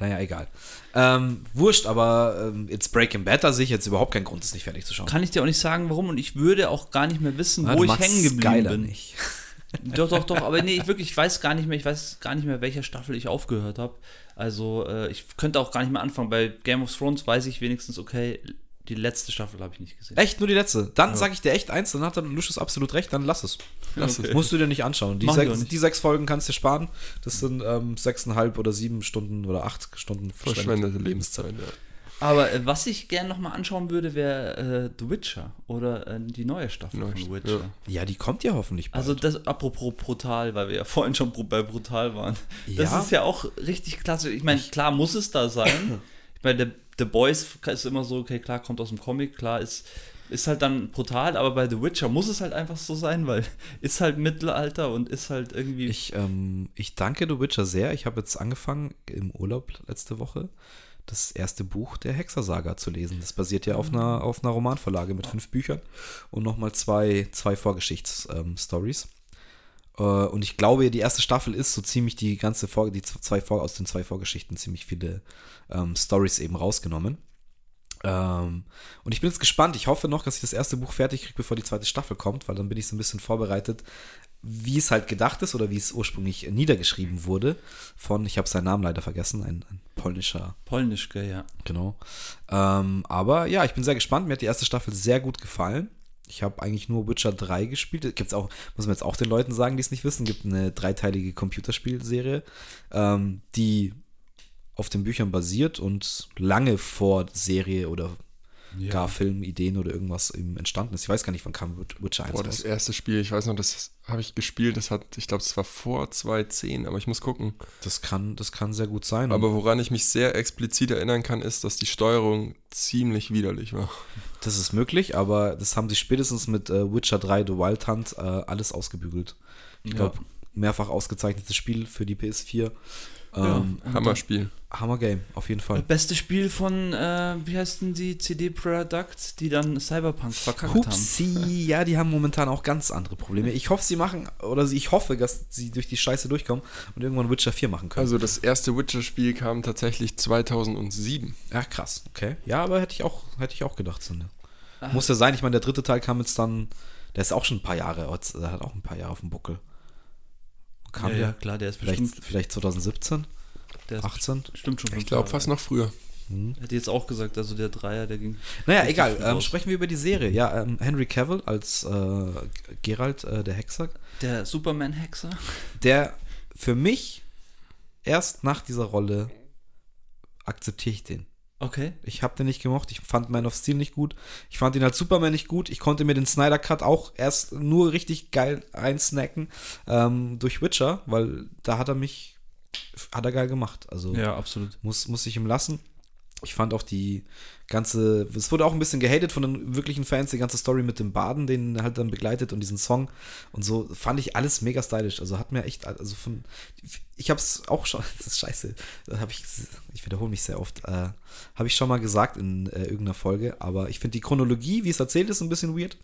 naja, egal. Ähm, wurscht, aber ähm, jetzt Breaking Bad, da sehe ich jetzt überhaupt keinen Grund, das nicht fertig zu schauen. Kann ich dir auch nicht sagen, warum und ich würde auch gar nicht mehr wissen, Na, wo ich hängen geblieben bin. Nicht. doch, doch, doch, aber nee, ich wirklich, ich weiß gar nicht mehr, ich weiß gar nicht mehr, welcher Staffel ich aufgehört habe. Also, äh, ich könnte auch gar nicht mehr anfangen. Bei Game of Thrones weiß ich wenigstens, okay, die letzte Staffel habe ich nicht gesehen. Echt, nur die letzte? Dann ja. sage ich dir echt eins, dann hat der Lucius absolut recht, dann lass es. Lass okay. es. Musst du dir nicht anschauen. Die sechs, die sechs, Folgen kannst du dir sparen. Das sind ähm, sechseinhalb oder sieben Stunden oder acht Stunden verschwendete Lebenszeit. Ja. Aber äh, was ich gerne nochmal anschauen würde, wäre äh, The Witcher oder äh, die neue Staffel Neues, von Witcher. Ja. ja. die kommt ja hoffentlich bald. Also das, apropos brutal, weil wir ja vorhin schon bei brutal waren. Das ja. ist ja auch richtig klasse. Ich meine, klar muss es da sein. ich meine, der The Boys ist immer so, okay, klar, kommt aus dem Comic, klar, ist, ist halt dann brutal, aber bei The Witcher muss es halt einfach so sein, weil ist halt Mittelalter und ist halt irgendwie. Ich, ähm, ich danke The Witcher sehr. Ich habe jetzt angefangen im Urlaub letzte Woche das erste Buch der Hexersaga zu lesen. Das basiert ja auf einer, auf einer Romanvorlage mit fünf Büchern und nochmal zwei, zwei Vorgeschichtsstories. Ähm, äh, und ich glaube, die erste Staffel ist so ziemlich die ganze Vor die zwei Vor aus den zwei Vorgeschichten ziemlich viele ähm, Stories eben rausgenommen. Ähm, und ich bin jetzt gespannt. Ich hoffe noch, dass ich das erste Buch fertig kriege, bevor die zweite Staffel kommt, weil dann bin ich so ein bisschen vorbereitet, wie es halt gedacht ist oder wie es ursprünglich niedergeschrieben wurde. Von, ich habe seinen Namen leider vergessen, ein, ein polnischer. Polnisch, ja. Genau. Ähm, aber ja, ich bin sehr gespannt. Mir hat die erste Staffel sehr gut gefallen. Ich habe eigentlich nur Witcher 3 gespielt. Gibt es auch, muss man jetzt auch den Leuten sagen, die es nicht wissen, gibt eine dreiteilige Computerspielserie, ähm, die auf den Büchern basiert und lange vor Serie oder ja. gar Filmideen oder irgendwas entstanden ist. Ich weiß gar nicht, wann kam Witcher 1 Boah, das erste Spiel, ich weiß noch, das habe ich gespielt, das hat, ich glaube, es war vor 2010, aber ich muss gucken. Das kann, das kann sehr gut sein. Aber woran ich mich sehr explizit erinnern kann, ist, dass die Steuerung ziemlich widerlich war. Das ist möglich, aber das haben sie spätestens mit äh, Witcher 3 The Wild Hunt äh, alles ausgebügelt. Ich glaube, ja. mehrfach ausgezeichnetes Spiel für die PS4. Ähm, ja, Hammer-Spiel. Hammer-Game, auf jeden Fall. Beste Spiel von, äh, wie heißt denn die CD Products, die dann Cyberpunk verkackt Hupsi, haben? ja, die haben momentan auch ganz andere Probleme. Ich hoffe, sie machen, oder ich hoffe, dass sie durch die Scheiße durchkommen und irgendwann Witcher 4 machen können. Also das erste Witcher-Spiel kam tatsächlich 2007. Ja, krass, okay. Ja, aber hätte ich auch, hätte ich auch gedacht. So, ne? Muss ja sein, ich meine, der dritte Teil kam jetzt dann, der ist auch schon ein paar Jahre, der hat auch ein paar Jahre auf dem Buckel. Kam ja, der? ja, klar, der ist vielleicht, bestimmt. Vielleicht 2017? Der 18? Stimmt schon. Ich glaube fast noch früher. Hm. Hätte jetzt auch gesagt, also der Dreier, der ging. Naja, egal. Ähm, sprechen wir über die Serie. Ja, ähm, Henry Cavill als äh, Geralt, äh, der Hexer. Der Superman-Hexer. Der für mich erst nach dieser Rolle akzeptiere ich den. Okay. Ich habe den nicht gemocht. Ich fand Man of Steel nicht gut. Ich fand ihn als Superman nicht gut. Ich konnte mir den Snyder Cut auch erst nur richtig geil einsnacken ähm, durch Witcher, weil da hat er mich hat er geil gemacht. Also ja, absolut. Muss, muss ich ihm lassen. Ich fand auch die ganze, es wurde auch ein bisschen gehatet von den wirklichen Fans, die ganze Story mit dem Baden, den halt dann begleitet und diesen Song und so, fand ich alles mega stylisch. Also hat mir echt, also von, ich hab's auch schon, das ist scheiße, das habe ich, ich wiederhole mich sehr oft, äh, habe ich schon mal gesagt in äh, irgendeiner Folge, aber ich finde die Chronologie, wie es erzählt ist, ein bisschen weird,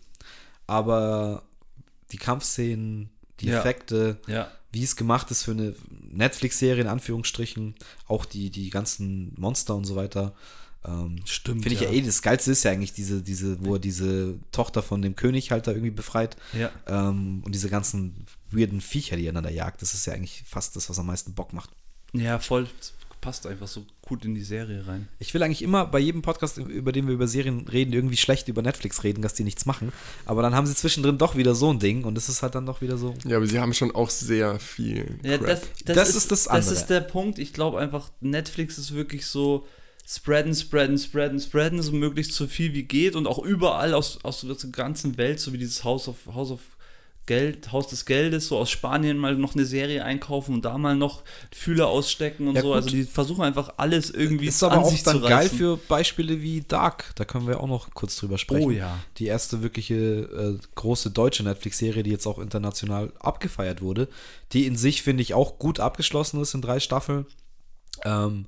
aber die Kampfszenen, die ja. Effekte, ja wie es gemacht ist für eine Netflix-Serie, in Anführungsstrichen, auch die, die ganzen Monster und so weiter. Ähm, Stimmt. Finde ich ja. ja eh, das Geilste ist ja eigentlich diese, diese, wo er diese Tochter von dem König halt da irgendwie befreit. Ja. Ähm, und diese ganzen weirden Viecher, die er da jagt, das ist ja eigentlich fast das, was am meisten Bock macht. Ja, voll passt einfach so gut in die Serie rein. Ich will eigentlich immer bei jedem Podcast, über den wir über Serien reden, irgendwie schlecht über Netflix reden, dass die nichts machen. Aber dann haben sie zwischendrin doch wieder so ein Ding und es ist halt dann doch wieder so. Ja, aber sie haben schon auch sehr viel. Ja, das, das, das, ist, ist das andere. Das ist der Punkt. Ich glaube einfach, Netflix ist wirklich so spreaden, spreaden, spreaden, spreaden, so möglichst so viel wie geht und auch überall aus, aus der ganzen Welt, so wie dieses House of, House of Geld, Haus des Geldes, so aus Spanien mal noch eine Serie einkaufen und da mal noch Fühler ausstecken und ja, so. Gut. Also die versuchen einfach alles irgendwie ist aber auch dann geil für Beispiele wie Dark. Da können wir auch noch kurz drüber sprechen. Oh ja. Die erste wirkliche äh, große deutsche Netflix-Serie, die jetzt auch international abgefeiert wurde, die in sich finde ich auch gut abgeschlossen ist in drei Staffeln. Ähm,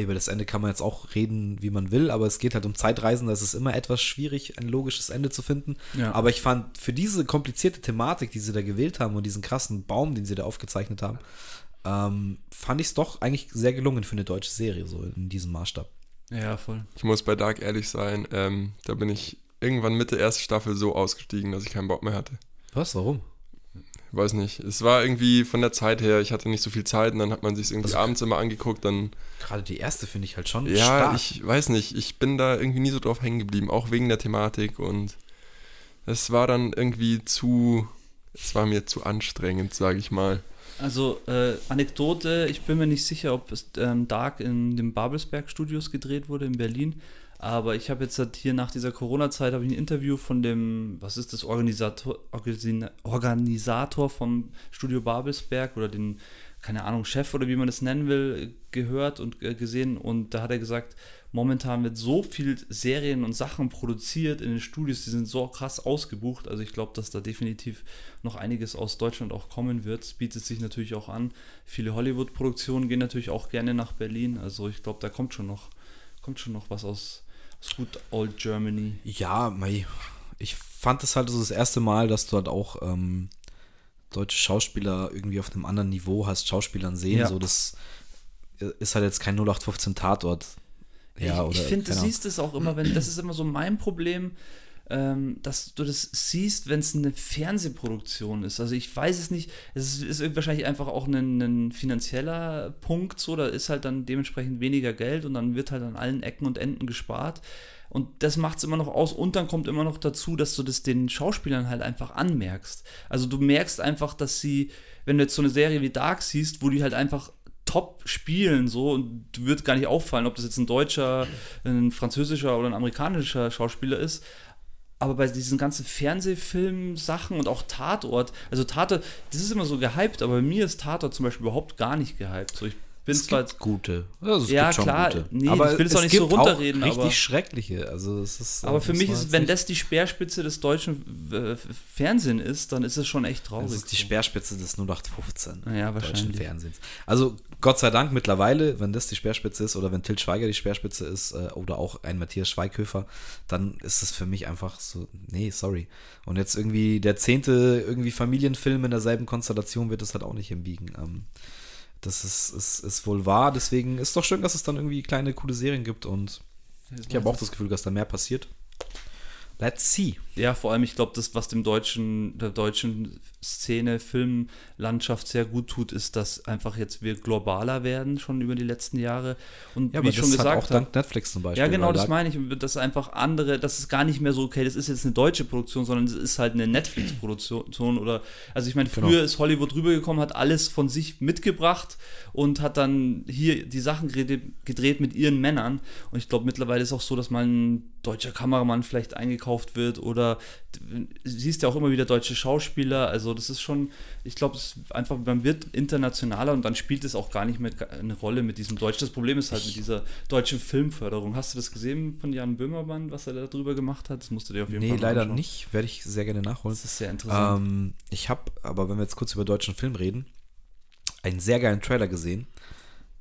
über das Ende kann man jetzt auch reden, wie man will, aber es geht halt um Zeitreisen, da ist es immer etwas schwierig, ein logisches Ende zu finden. Ja. Aber ich fand für diese komplizierte Thematik, die sie da gewählt haben und diesen krassen Baum, den sie da aufgezeichnet haben, ähm, fand ich es doch eigentlich sehr gelungen für eine deutsche Serie, so in diesem Maßstab. Ja, voll. Ich muss bei Dark ehrlich sein, ähm, da bin ich irgendwann Mitte erste Staffel so ausgestiegen, dass ich keinen Bock mehr hatte. Was? Warum? Weiß nicht. Es war irgendwie von der Zeit her, ich hatte nicht so viel Zeit und dann hat man sich irgendwie also, abends immer angeguckt. Dann gerade die erste finde ich halt schon ja, stark. ich weiß nicht. Ich bin da irgendwie nie so drauf hängen geblieben, auch wegen der Thematik und es war dann irgendwie zu, es war mir zu anstrengend, sage ich mal. Also äh, Anekdote, ich bin mir nicht sicher, ob es ähm, Dark in den Babelsberg Studios gedreht wurde in Berlin. Aber ich habe jetzt halt hier nach dieser Corona-Zeit ein Interview von dem, was ist das, Organisator, Organisator vom Studio Babelsberg oder den, keine Ahnung, Chef oder wie man das nennen will, gehört und gesehen. Und da hat er gesagt, momentan wird so viel Serien und Sachen produziert in den Studios, die sind so krass ausgebucht. Also ich glaube, dass da definitiv noch einiges aus Deutschland auch kommen wird. Es bietet sich natürlich auch an. Viele Hollywood-Produktionen gehen natürlich auch gerne nach Berlin. Also ich glaube, da kommt schon noch, kommt schon noch was aus ist gut Old Germany. Ja, mei. Ich fand es halt so das erste Mal, dass du halt auch ähm, deutsche Schauspieler irgendwie auf einem anderen Niveau hast, Schauspielern sehen. Ja. So, das ist halt jetzt kein 0815 Tatort. Ja, ich, ich finde, du siehst es auch immer, wenn, das ist immer so mein Problem, ähm, dass du das siehst, wenn es eine Fernsehproduktion ist. Also ich weiß es nicht, es ist, ist wahrscheinlich einfach auch ein, ein, finanzieller Punkt, so, da ist halt dann dementsprechend weniger Geld und dann wird halt an allen Ecken und Enden gespart. Und das macht es immer noch aus. Und dann kommt immer noch dazu, dass du das den Schauspielern halt einfach anmerkst. Also du merkst einfach, dass sie, wenn du jetzt so eine Serie wie Dark siehst, wo die halt einfach top spielen, so, und wird gar nicht auffallen, ob das jetzt ein deutscher, ein französischer oder ein amerikanischer Schauspieler ist. Aber bei diesen ganzen Fernsehfilm-Sachen und auch Tatort, also Tatort, das ist immer so gehypt, aber bei mir ist Tatort zum Beispiel überhaupt gar nicht gehypt. So, ich bin es zwar gute. Also es ja, klar, gute. nee, aber ich will es auch nicht so runterreden, Auch richtig aber- schreckliche. Also es ist, aber äh, für mich ist, wenn das die Speerspitze des deutschen äh, Fernsehen ist, dann ist es schon echt traurig. Das ist die. Speerspitze des 0815 Ja, deutschen wahrscheinlich. Fernsehens. Also Gott sei Dank mittlerweile, wenn das die Speerspitze ist oder wenn Til Schweiger die Speerspitze ist äh, oder auch ein Matthias Schweighöfer, dann ist es für mich einfach so, nee, sorry. Und jetzt irgendwie der zehnte irgendwie Familienfilm in derselben Konstellation wird es halt auch nicht hinbiegen. Ähm, das ist, ist, ist wohl wahr, deswegen ist doch schön, dass es dann irgendwie kleine, coole Serien gibt und ich habe auch das Gefühl, dass da mehr passiert. Let's see. Ja, vor allem, ich glaube, das, was dem deutschen, der deutschen Szene, Filmlandschaft sehr gut tut, ist, dass einfach jetzt wir globaler werden, schon über die letzten Jahre. Und Ja, wie ich schon halt gesagt auch habe, dank Netflix zum Beispiel. Ja, genau, das da- meine ich. Dass einfach andere, das ist gar nicht mehr so, okay, das ist jetzt eine deutsche Produktion, sondern es ist halt eine Netflix-Produktion oder, also ich meine, Genau. früher ist Hollywood rübergekommen, hat alles von sich mitgebracht und hat dann hier die Sachen gedreht, mit ihren Männern. Und ich glaube, mittlerweile ist auch so, dass mal ein deutscher Kameramann vielleicht eingekauft wird oder du siehst ja auch immer wieder deutsche Schauspieler. Also das ist schon, ich glaube, es ist einfach, man wird internationaler und dann spielt es auch gar nicht mehr eine Rolle mit diesem Deutsch. Das Problem ist halt mit dieser deutschen Filmförderung. Hast du das gesehen von Jan Böhmermann, was er da drüber gemacht hat? Das musst du dir auf jeden Nee, Fall mal leider anschauen. nicht. Werde ich sehr gerne nachholen. Das ist sehr interessant. Ähm, ich habe, aber wenn wir jetzt kurz über deutschen Film reden, einen sehr geilen Trailer gesehen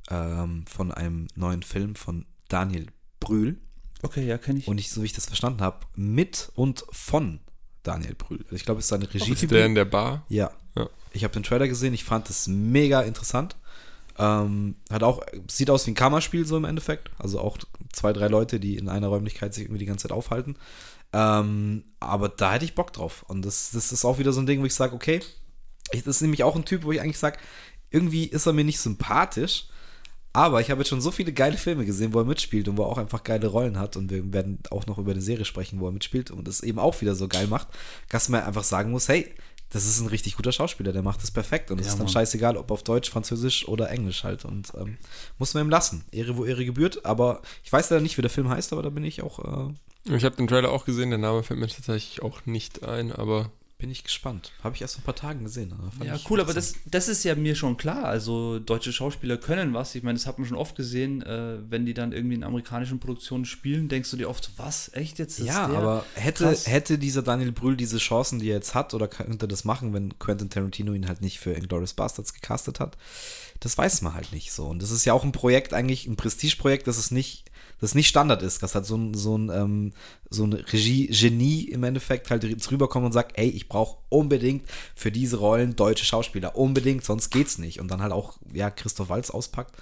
ähm, von einem neuen Film von Daniel Brühl. okay, ja, kenne ich. Und ich, so wie ich das verstanden habe, mit und von Daniel Brühl. Also ich glaube, es ist seine Regie. Ist der in der Bar? Ja. Ja. Ich habe den Trailer gesehen, ich fand es mega interessant. Ähm, hat auch, sieht aus wie ein Kammerspiel so im Endeffekt. Also auch zwei, drei Leute, die in einer Räumlichkeit sich irgendwie die ganze Zeit aufhalten. Ähm, aber da hätte ich Bock drauf. Und das, das ist auch wieder so ein Ding, wo ich sage, okay, ich, das ist nämlich auch ein Typ, wo ich eigentlich sage, irgendwie ist er mir nicht sympathisch. Aber ich habe jetzt schon so viele geile Filme gesehen, wo er mitspielt und wo er auch einfach geile Rollen hat. Und wir werden auch noch über eine Serie sprechen, wo er mitspielt und das eben auch wieder so geil macht, dass man einfach sagen muss, hey, das ist ein richtig guter Schauspieler, der macht das perfekt. Und es Ja, ist dann Mann. scheißegal, ob auf Deutsch, Französisch oder Englisch halt. Und ähm, muss man ihm lassen. Ehre, wo Ehre gebührt. Aber ich weiß leider nicht, wie der Film heißt, aber da bin ich auch, äh, Ich habe den Trailer auch gesehen, der Name fällt mir tatsächlich auch nicht ein, aber bin ich gespannt. Habe ich erst vor ein paar Tagen gesehen. fand Ja, cool, aber das, das ist ja mir schon klar. Also, deutsche Schauspieler können was. Ich meine, das hat man schon oft gesehen, äh, wenn die dann irgendwie in amerikanischen Produktionen spielen, denkst du dir oft, was, echt jetzt? Ist Ja, aber hätte, Krass. hätte dieser Daniel Brühl diese Chancen, die er jetzt hat, oder könnte das machen, wenn Quentin Tarantino ihn halt nicht für Inglourious Bastards gecastet hat? Das weiß man halt nicht so. Und das ist ja auch ein Projekt, eigentlich ein Prestigeprojekt, das es nicht, das nicht Standard ist, dass halt so ein, so ein, ähm, so ein Regie-Genie im Endeffekt halt rüberkommt und sagt, ey, ich brauche unbedingt für diese Rollen deutsche Schauspieler, unbedingt, sonst geht's nicht. Und dann halt auch, ja, Christoph Waltz auspackt.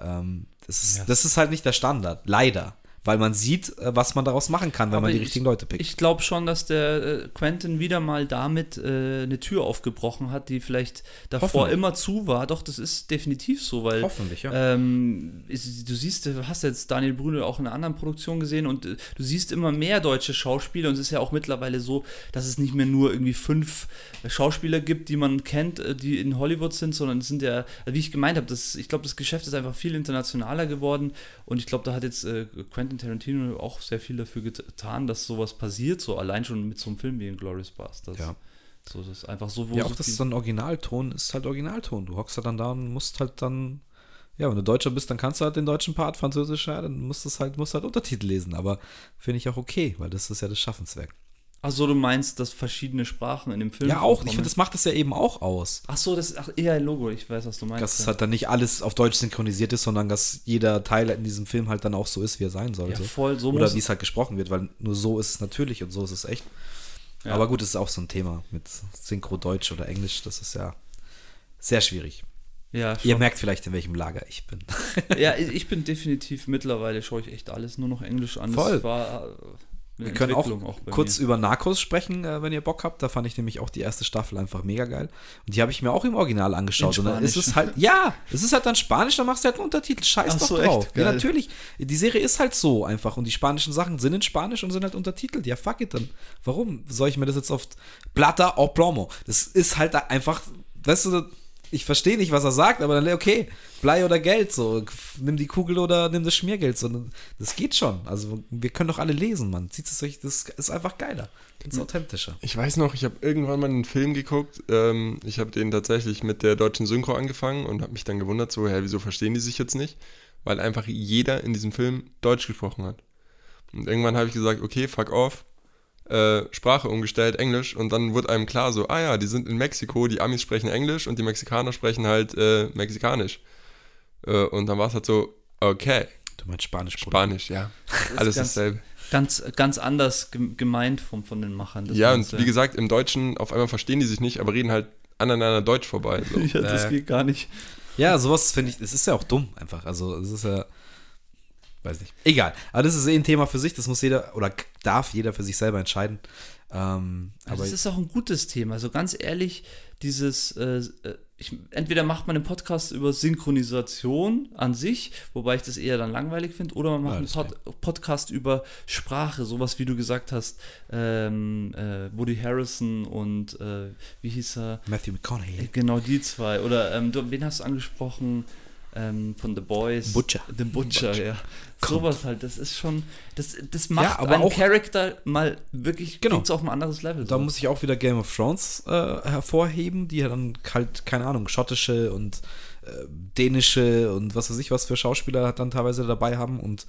Ähm, das, ist, Ja. das ist halt nicht der Standard, leider. Weil man sieht, äh, was man daraus machen kann, wenn Aber man die ich- richtigen Leute pickt. Ich glaube schon, dass der äh, Quentin wieder mal damit äh, eine Tür aufgebrochen hat, die vielleicht davor immer zu war. Doch, das ist definitiv so, weil Hoffentlich, ja. ähm, ist, du siehst, du hast jetzt Daniel Brühl auch in einer anderen Produktion gesehen und äh, du siehst immer mehr deutsche Schauspieler und es ist ja auch mittlerweile so, dass es nicht mehr nur irgendwie fünf äh, Schauspieler gibt, die man kennt, die in Hollywood sind, sondern es sind ja, also wie ich gemeint habe, ich glaube, das Geschäft ist einfach viel internationaler geworden und ich glaube, da hat jetzt äh, Quentin Tarantino auch sehr viel dafür getan, dass sowas passiert, so allein schon mit so einem Film wie in Glorious Bastards. Ja. So, das ist einfach so, wo Ja, so auch das viel- ist dann Originalton, ist halt Originalton. Du hockst halt dann da und musst halt dann, ja, wenn du Deutscher bist, dann kannst du halt den deutschen Part, Französisch, ja, dann musst du halt, musst halt Untertitel lesen. Aber finde ich auch okay, weil das ist ja das Schaffenswerk. Ach so, du meinst, dass verschiedene Sprachen in dem Film Ja, auch. Ich finde, das macht es ja eben auch aus. Ach so, das ist ach, eher ein Logo, ich weiß, was du meinst. Dass es ja. halt dann nicht alles auf Deutsch synchronisiert ist, sondern dass jeder Teil in diesem Film halt dann auch so ist, wie er sein sollte. ja, voll, so Oder wie es halt gesprochen wird, weil nur so ist es natürlich und so ist es echt. Ja. Aber gut, das ist auch so ein Thema mit Synchro Deutsch oder Englisch. Das ist ja sehr schwierig. ja, Ihr schon. merkt vielleicht, in welchem Lager ich bin. ja, ich bin definitiv mittlerweile, schaue ich echt alles nur noch Englisch an. Voll. Das war Wir können auch, bei kurz mir. über Narcos sprechen, äh, wenn ihr Bock habt. Da fand ich nämlich auch die erste Staffel einfach mega geil. Und die habe ich mir auch im Original angeschaut. Und dann ist es halt, ja, es ist halt dann Spanisch, dann machst du halt einen Untertitel. Scheiß Ach doch so, drauf. echt? Ja, Geil. natürlich. Die Serie ist halt so einfach. Und die spanischen Sachen sind in Spanisch und sind halt untertitelt. Ja, fuck it dann. Warum soll ich mir das jetzt oft Plata o Plomo? Das ist halt einfach, weißt du, ich verstehe nicht, was er sagt, aber dann, okay, Blei oder Geld, so, nimm die Kugel oder nimm das Schmiergeld, so, das geht schon. Also, wir können doch alle lesen, man. Zieht es euch, das ist einfach geiler. Das ist authentischer. Ich weiß noch, ich habe irgendwann mal einen Film geguckt, ähm, ich habe den tatsächlich mit der deutschen Synchro angefangen und habe mich dann gewundert, so, hä, wieso verstehen die sich jetzt nicht? Weil einfach jeder in diesem Film Deutsch gesprochen hat. Und irgendwann habe ich gesagt, okay, fuck off, äh, Sprache umgestellt, Englisch, und dann wurde einem klar so, ah ja, die sind in Mexiko, die Amis sprechen Englisch und die Mexikaner sprechen halt äh, Mexikanisch. Äh, und dann war es halt so, okay. Du meinst Spanisch, Bruder. Spanisch, ja. Alles ganz, dasselbe. Ganz, ganz anders gemeint von, von den Machern. ja, und wie gesagt, im Deutschen auf einmal verstehen die sich nicht, aber reden halt aneinander Deutsch vorbei. So. ja, das geht gar nicht. Ja, sowas finde ich, es ist ja auch dumm einfach. Also, es ist ja weiß nicht. Egal. Aber das ist eh ein Thema für sich. Das muss jeder oder darf jeder für sich selber entscheiden. Ähm, also aber das ist auch ein gutes Thema. Also ganz ehrlich, dieses, äh, äh, ich, entweder macht man einen Podcast über Synchronisation an sich, wobei ich das eher dann langweilig finde, oder man macht ja, einen Pod Podcast über Sprache, sowas wie du gesagt hast, ähm, äh, Woody Harrison und äh, wie hieß er? Matthew McConaughey. Genau, die zwei. Oder ähm, du, wen hast du angesprochen? Ähm, von The Boys. Butcher. The Butcher, Butcher. ja. Kommt. Sowas halt, das ist schon, das, das macht ja, aber einen auch, Charakter mal wirklich genau. auf ein anderes Level. Da so. muss ich auch wieder Game of Thrones äh, hervorheben, die ja dann halt, keine Ahnung, schottische und äh, dänische und was weiß ich was für Schauspieler dann teilweise dabei haben und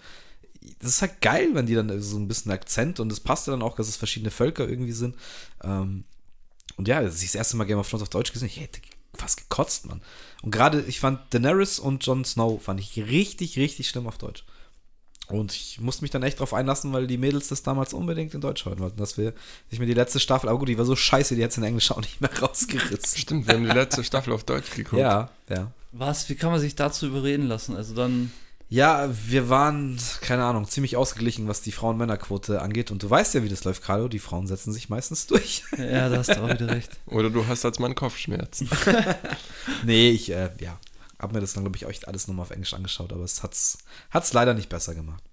das ist halt geil, wenn die dann so ein bisschen Akzent und es passt ja dann auch, dass es verschiedene Völker irgendwie sind. Ähm, und ja, als ich das erste Mal Game of Thrones auf Deutsch gesehen ich hätte fast gekotzt, Mann. Und gerade, ich fand Daenerys und Jon Snow fand ich richtig, richtig schlimm auf Deutsch. Und ich musste mich dann echt drauf einlassen, weil die Mädels das damals unbedingt in Deutsch hören wollten, dass wir nicht mehr die letzte Staffel, aber gut, die war so scheiße, die hat es in Englisch auch nicht mehr rausgerissen. Stimmt, wir haben die letzte Staffel auf Deutsch geguckt. Ja, ja. Was, wie kann man sich dazu überreden lassen? Also dann ja, wir waren, keine Ahnung, ziemlich ausgeglichen, was die Frauen-Männer-Quote angeht. Und du weißt ja, wie das läuft, Carlo. Die Frauen setzen sich meistens durch. Ja, da hast du auch wieder recht. Oder du hast als Mann Kopfschmerzen. nee, ich, äh, ja, hab mir das dann, glaube ich, euch alles nochmal auf Englisch angeschaut, aber es hat's, hat's leider nicht besser gemacht.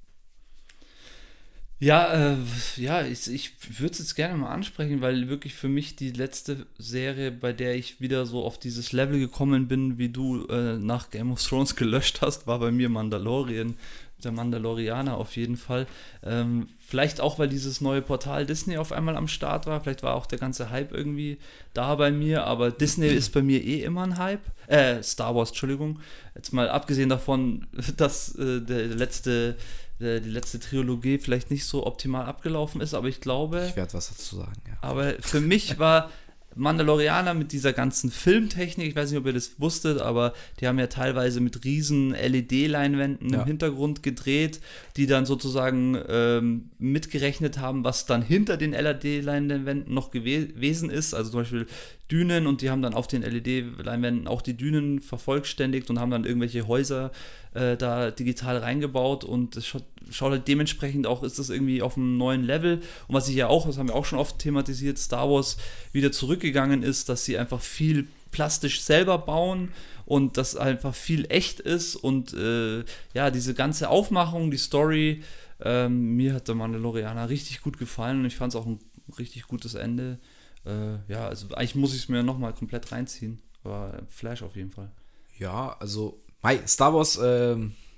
Ja, äh, ja, ich, ich würde es jetzt gerne mal ansprechen, weil wirklich für mich die letzte Serie, bei der ich wieder so auf dieses Level gekommen bin, wie du äh, nach Game of Thrones gelöscht hast, war bei mir Mandalorian, der Mandalorianer auf jeden Fall. Ähm, vielleicht auch, weil dieses neue Portal Disney auf einmal am Start war, vielleicht war auch der ganze Hype irgendwie da bei mir, aber Disney ist bei mir eh immer ein Hype. Äh, Star Wars, Entschuldigung. Jetzt mal abgesehen davon, dass äh, der letzte die letzte Trilogie vielleicht nicht so optimal abgelaufen ist, aber ich glaube. Ich werde was dazu sagen, ja. Aber für mich war Mandalorianer mit dieser ganzen Filmtechnik, ich weiß nicht, ob ihr das wusstet, aber die haben ja teilweise mit riesen LED-Leinwänden ja. im Hintergrund gedreht, die dann sozusagen ähm, mitgerechnet haben, was dann hinter den LED-Leinwänden noch gewesen ist. Also zum Beispiel Dünen und die haben dann auf den LED-Leinwänden auch die Dünen vervollständigt und haben dann irgendwelche Häuser äh, da digital reingebaut und es schaut, schaut halt dementsprechend auch, ist das irgendwie auf einem neuen Level. Und was ich ja auch, das haben wir auch schon oft thematisiert, Star Wars wieder zurückgegangen ist, dass sie einfach viel plastisch selber bauen und das einfach viel echt ist und äh, ja, diese ganze Aufmachung, die Story, ähm, mir hat der Mandalorianer richtig gut gefallen und ich fand es auch ein richtig gutes Ende. Äh, ja, also eigentlich muss ich es mir nochmal komplett reinziehen. Aber Flash auf jeden Fall. Ja, also Star Wars, äh,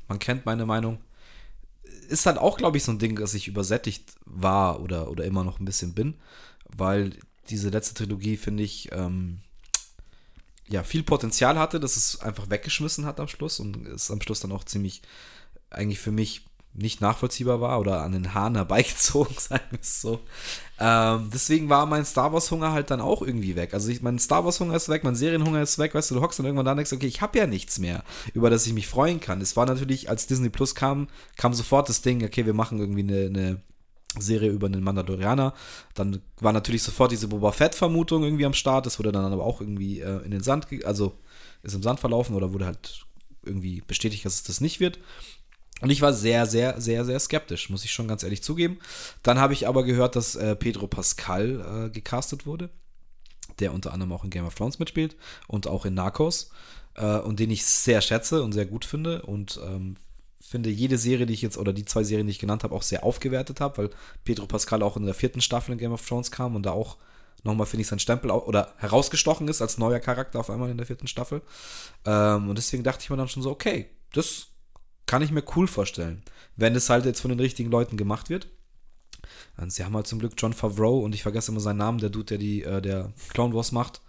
man kennt meine Meinung, ist halt auch, glaube ich, so ein Ding, dass ich übersättigt war oder, oder immer noch ein bisschen bin, weil diese letzte Trilogie, finde ich, ähm, ja, viel Potenzial hatte, dass es einfach weggeschmissen hat am Schluss und es am Schluss dann auch ziemlich eigentlich für mich nicht nachvollziehbar war oder an den Haaren herbeigezogen, sagen wir es so. Ähm, deswegen war mein Star Wars Hunger halt dann auch irgendwie weg. Also ich, mein Star Wars Hunger ist weg, mein Serienhunger ist weg, weißt du, du hockst dann irgendwann da und denkst, okay, ich habe ja nichts mehr, über das ich mich freuen kann. Es war natürlich, als Disney Plus kam, kam sofort das Ding, okay, wir machen irgendwie eine, eine Serie über einen Mandalorianer. Dann war natürlich sofort diese Boba Fett-Vermutung irgendwie am Start. Das wurde dann aber auch irgendwie äh, in den Sand, also ist im Sand verlaufen oder wurde halt irgendwie bestätigt, dass es das nicht wird. Und ich war sehr, sehr, sehr, sehr skeptisch, muss ich schon ganz ehrlich zugeben. Dann habe ich aber gehört, dass äh, Pedro Pascal äh, gecastet wurde, der unter anderem auch in Game of Thrones mitspielt und auch in Narcos äh, und den ich sehr schätze und sehr gut finde und ähm, finde jede Serie, die ich jetzt oder die zwei Serien, die ich genannt habe, auch sehr aufgewertet habe, weil Pedro Pascal auch in der vierten Staffel in Game of Thrones kam und da auch nochmal, finde ich, sein Stempel oder herausgestochen ist als neuer Charakter auf einmal in der vierten Staffel. Ähm, und deswegen dachte ich mir dann schon so, okay, das kann ich mir cool vorstellen, wenn es halt jetzt von den richtigen Leuten gemacht wird. Und sie haben halt zum Glück John Favreau und ich vergesse immer seinen Namen, der Dude, der die, äh, der Clone Wars macht.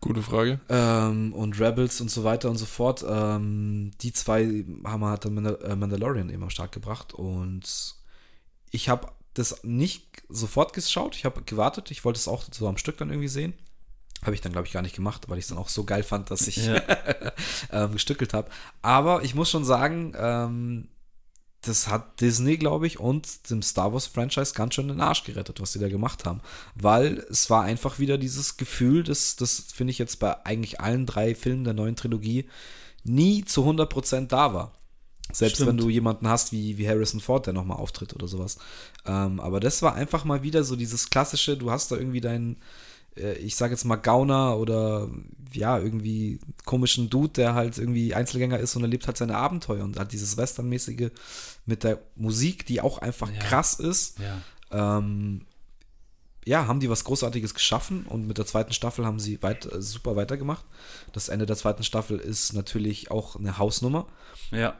Gute Frage. Ähm, und Rebels und so weiter und so fort. Ähm, die zwei haben halt Mandal äh, Mandalorian eben am Start gebracht und ich habe das nicht sofort geschaut. Ich habe gewartet. Ich wollte es auch so am Stück dann irgendwie sehen. Habe ich dann, glaube ich, gar nicht gemacht, weil ich es dann auch so geil fand, dass ich ja. ähm, gestückelt habe. Aber ich muss schon sagen, ähm, das hat Disney, glaube ich, und dem Star Wars-Franchise ganz schön den Arsch gerettet, was sie da gemacht haben. Weil es war einfach wieder dieses Gefühl, das, das finde ich jetzt bei eigentlich allen drei Filmen der neuen Trilogie nie zu 100% da war. Selbst Stimmt. wenn du jemanden hast wie, wie Harrison Ford, der nochmal auftritt oder sowas. Ähm, aber das war einfach mal wieder so dieses klassische, du hast da irgendwie deinen, ich sage jetzt mal Gauner oder ja, irgendwie komischen Dude, der halt irgendwie Einzelgänger ist und erlebt halt seine Abenteuer und hat dieses Westernmäßige mit der Musik, die auch einfach ja. krass ist. Ja. Ähm, ja, haben die was Großartiges geschaffen und mit der zweiten Staffel haben sie weit, äh, super weitergemacht. Das Ende der zweiten Staffel ist natürlich auch eine Hausnummer. Ja.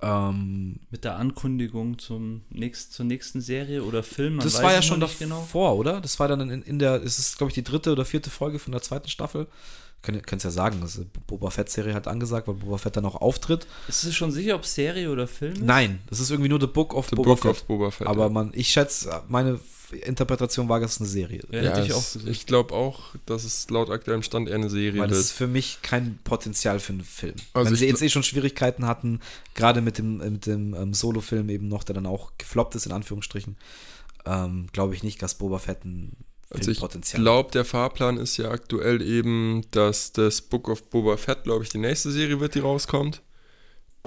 Ähm, Mit der Ankündigung zum nächst, zur nächsten Serie oder Film. das war ja schon davor, genau. oder? Das war dann in, in der, es ist, glaube ich, die dritte oder vierte Folge von der zweiten Staffel. Könnt es ja sagen, das Boba Fett-Serie hat angesagt, weil Boba Fett dann auch auftritt. Ist es schon sicher, ob Serie oder Film ist? Nein, das ist irgendwie nur The Book of, The Boba, Book Fett. of Boba Fett. Aber man, ich schätze, meine Interpretation war, dass es eine Serie. Ja, ja ich, auch ich glaube auch, dass es laut aktuellem Stand eher eine Serie Weil wird. ist für mich kein Potenzial für einen Film. Also Wenn sie jetzt eh schon Schwierigkeiten hatten, gerade mit dem, mit dem ähm, Solo-Film eben noch, der dann auch gefloppt ist, in Anführungsstrichen, ähm, glaube ich nicht, dass Boba Fett ein also ich glaube, der Fahrplan ist ja aktuell eben, dass das Book of Boba Fett, glaube ich, die nächste Serie wird, die rauskommt.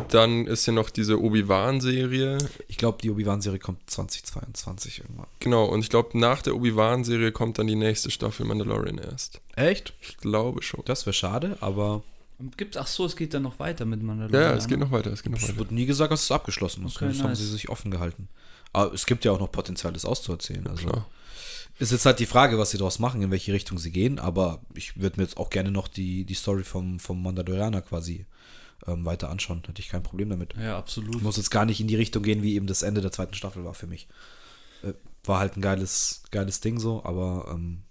Dann ist ja noch diese Obi-Wan-Serie. Ich glaube, die Obi-Wan-Serie kommt 2022 irgendwann. Genau, und ich glaube, nach der Obi-Wan-Serie kommt dann die nächste Staffel Mandalorian erst. Echt? Ich glaube schon. Das wäre schade, aber. Gibt, ach so, es geht dann noch weiter mit Mandalorian. Ja, es geht noch weiter. Es, geht noch es wird nie gesagt, dass es abgeschlossen ist. Okay, das nice. haben sie sich offen gehalten. Aber es gibt ja auch noch Potenzial, das auszuerzählen. Also. Klar. Ist jetzt halt die Frage, was sie daraus machen, in welche Richtung sie gehen, aber ich würde mir jetzt auch gerne noch die, die Story vom, vom Mandalorianer quasi ähm, weiter anschauen. Hätte ich kein Problem damit. Ja, absolut. Muss jetzt gar nicht in die Richtung gehen, wie eben das Ende der zweiten Staffel war für mich. Äh, war halt ein geiles, geiles Ding so, aber ähm,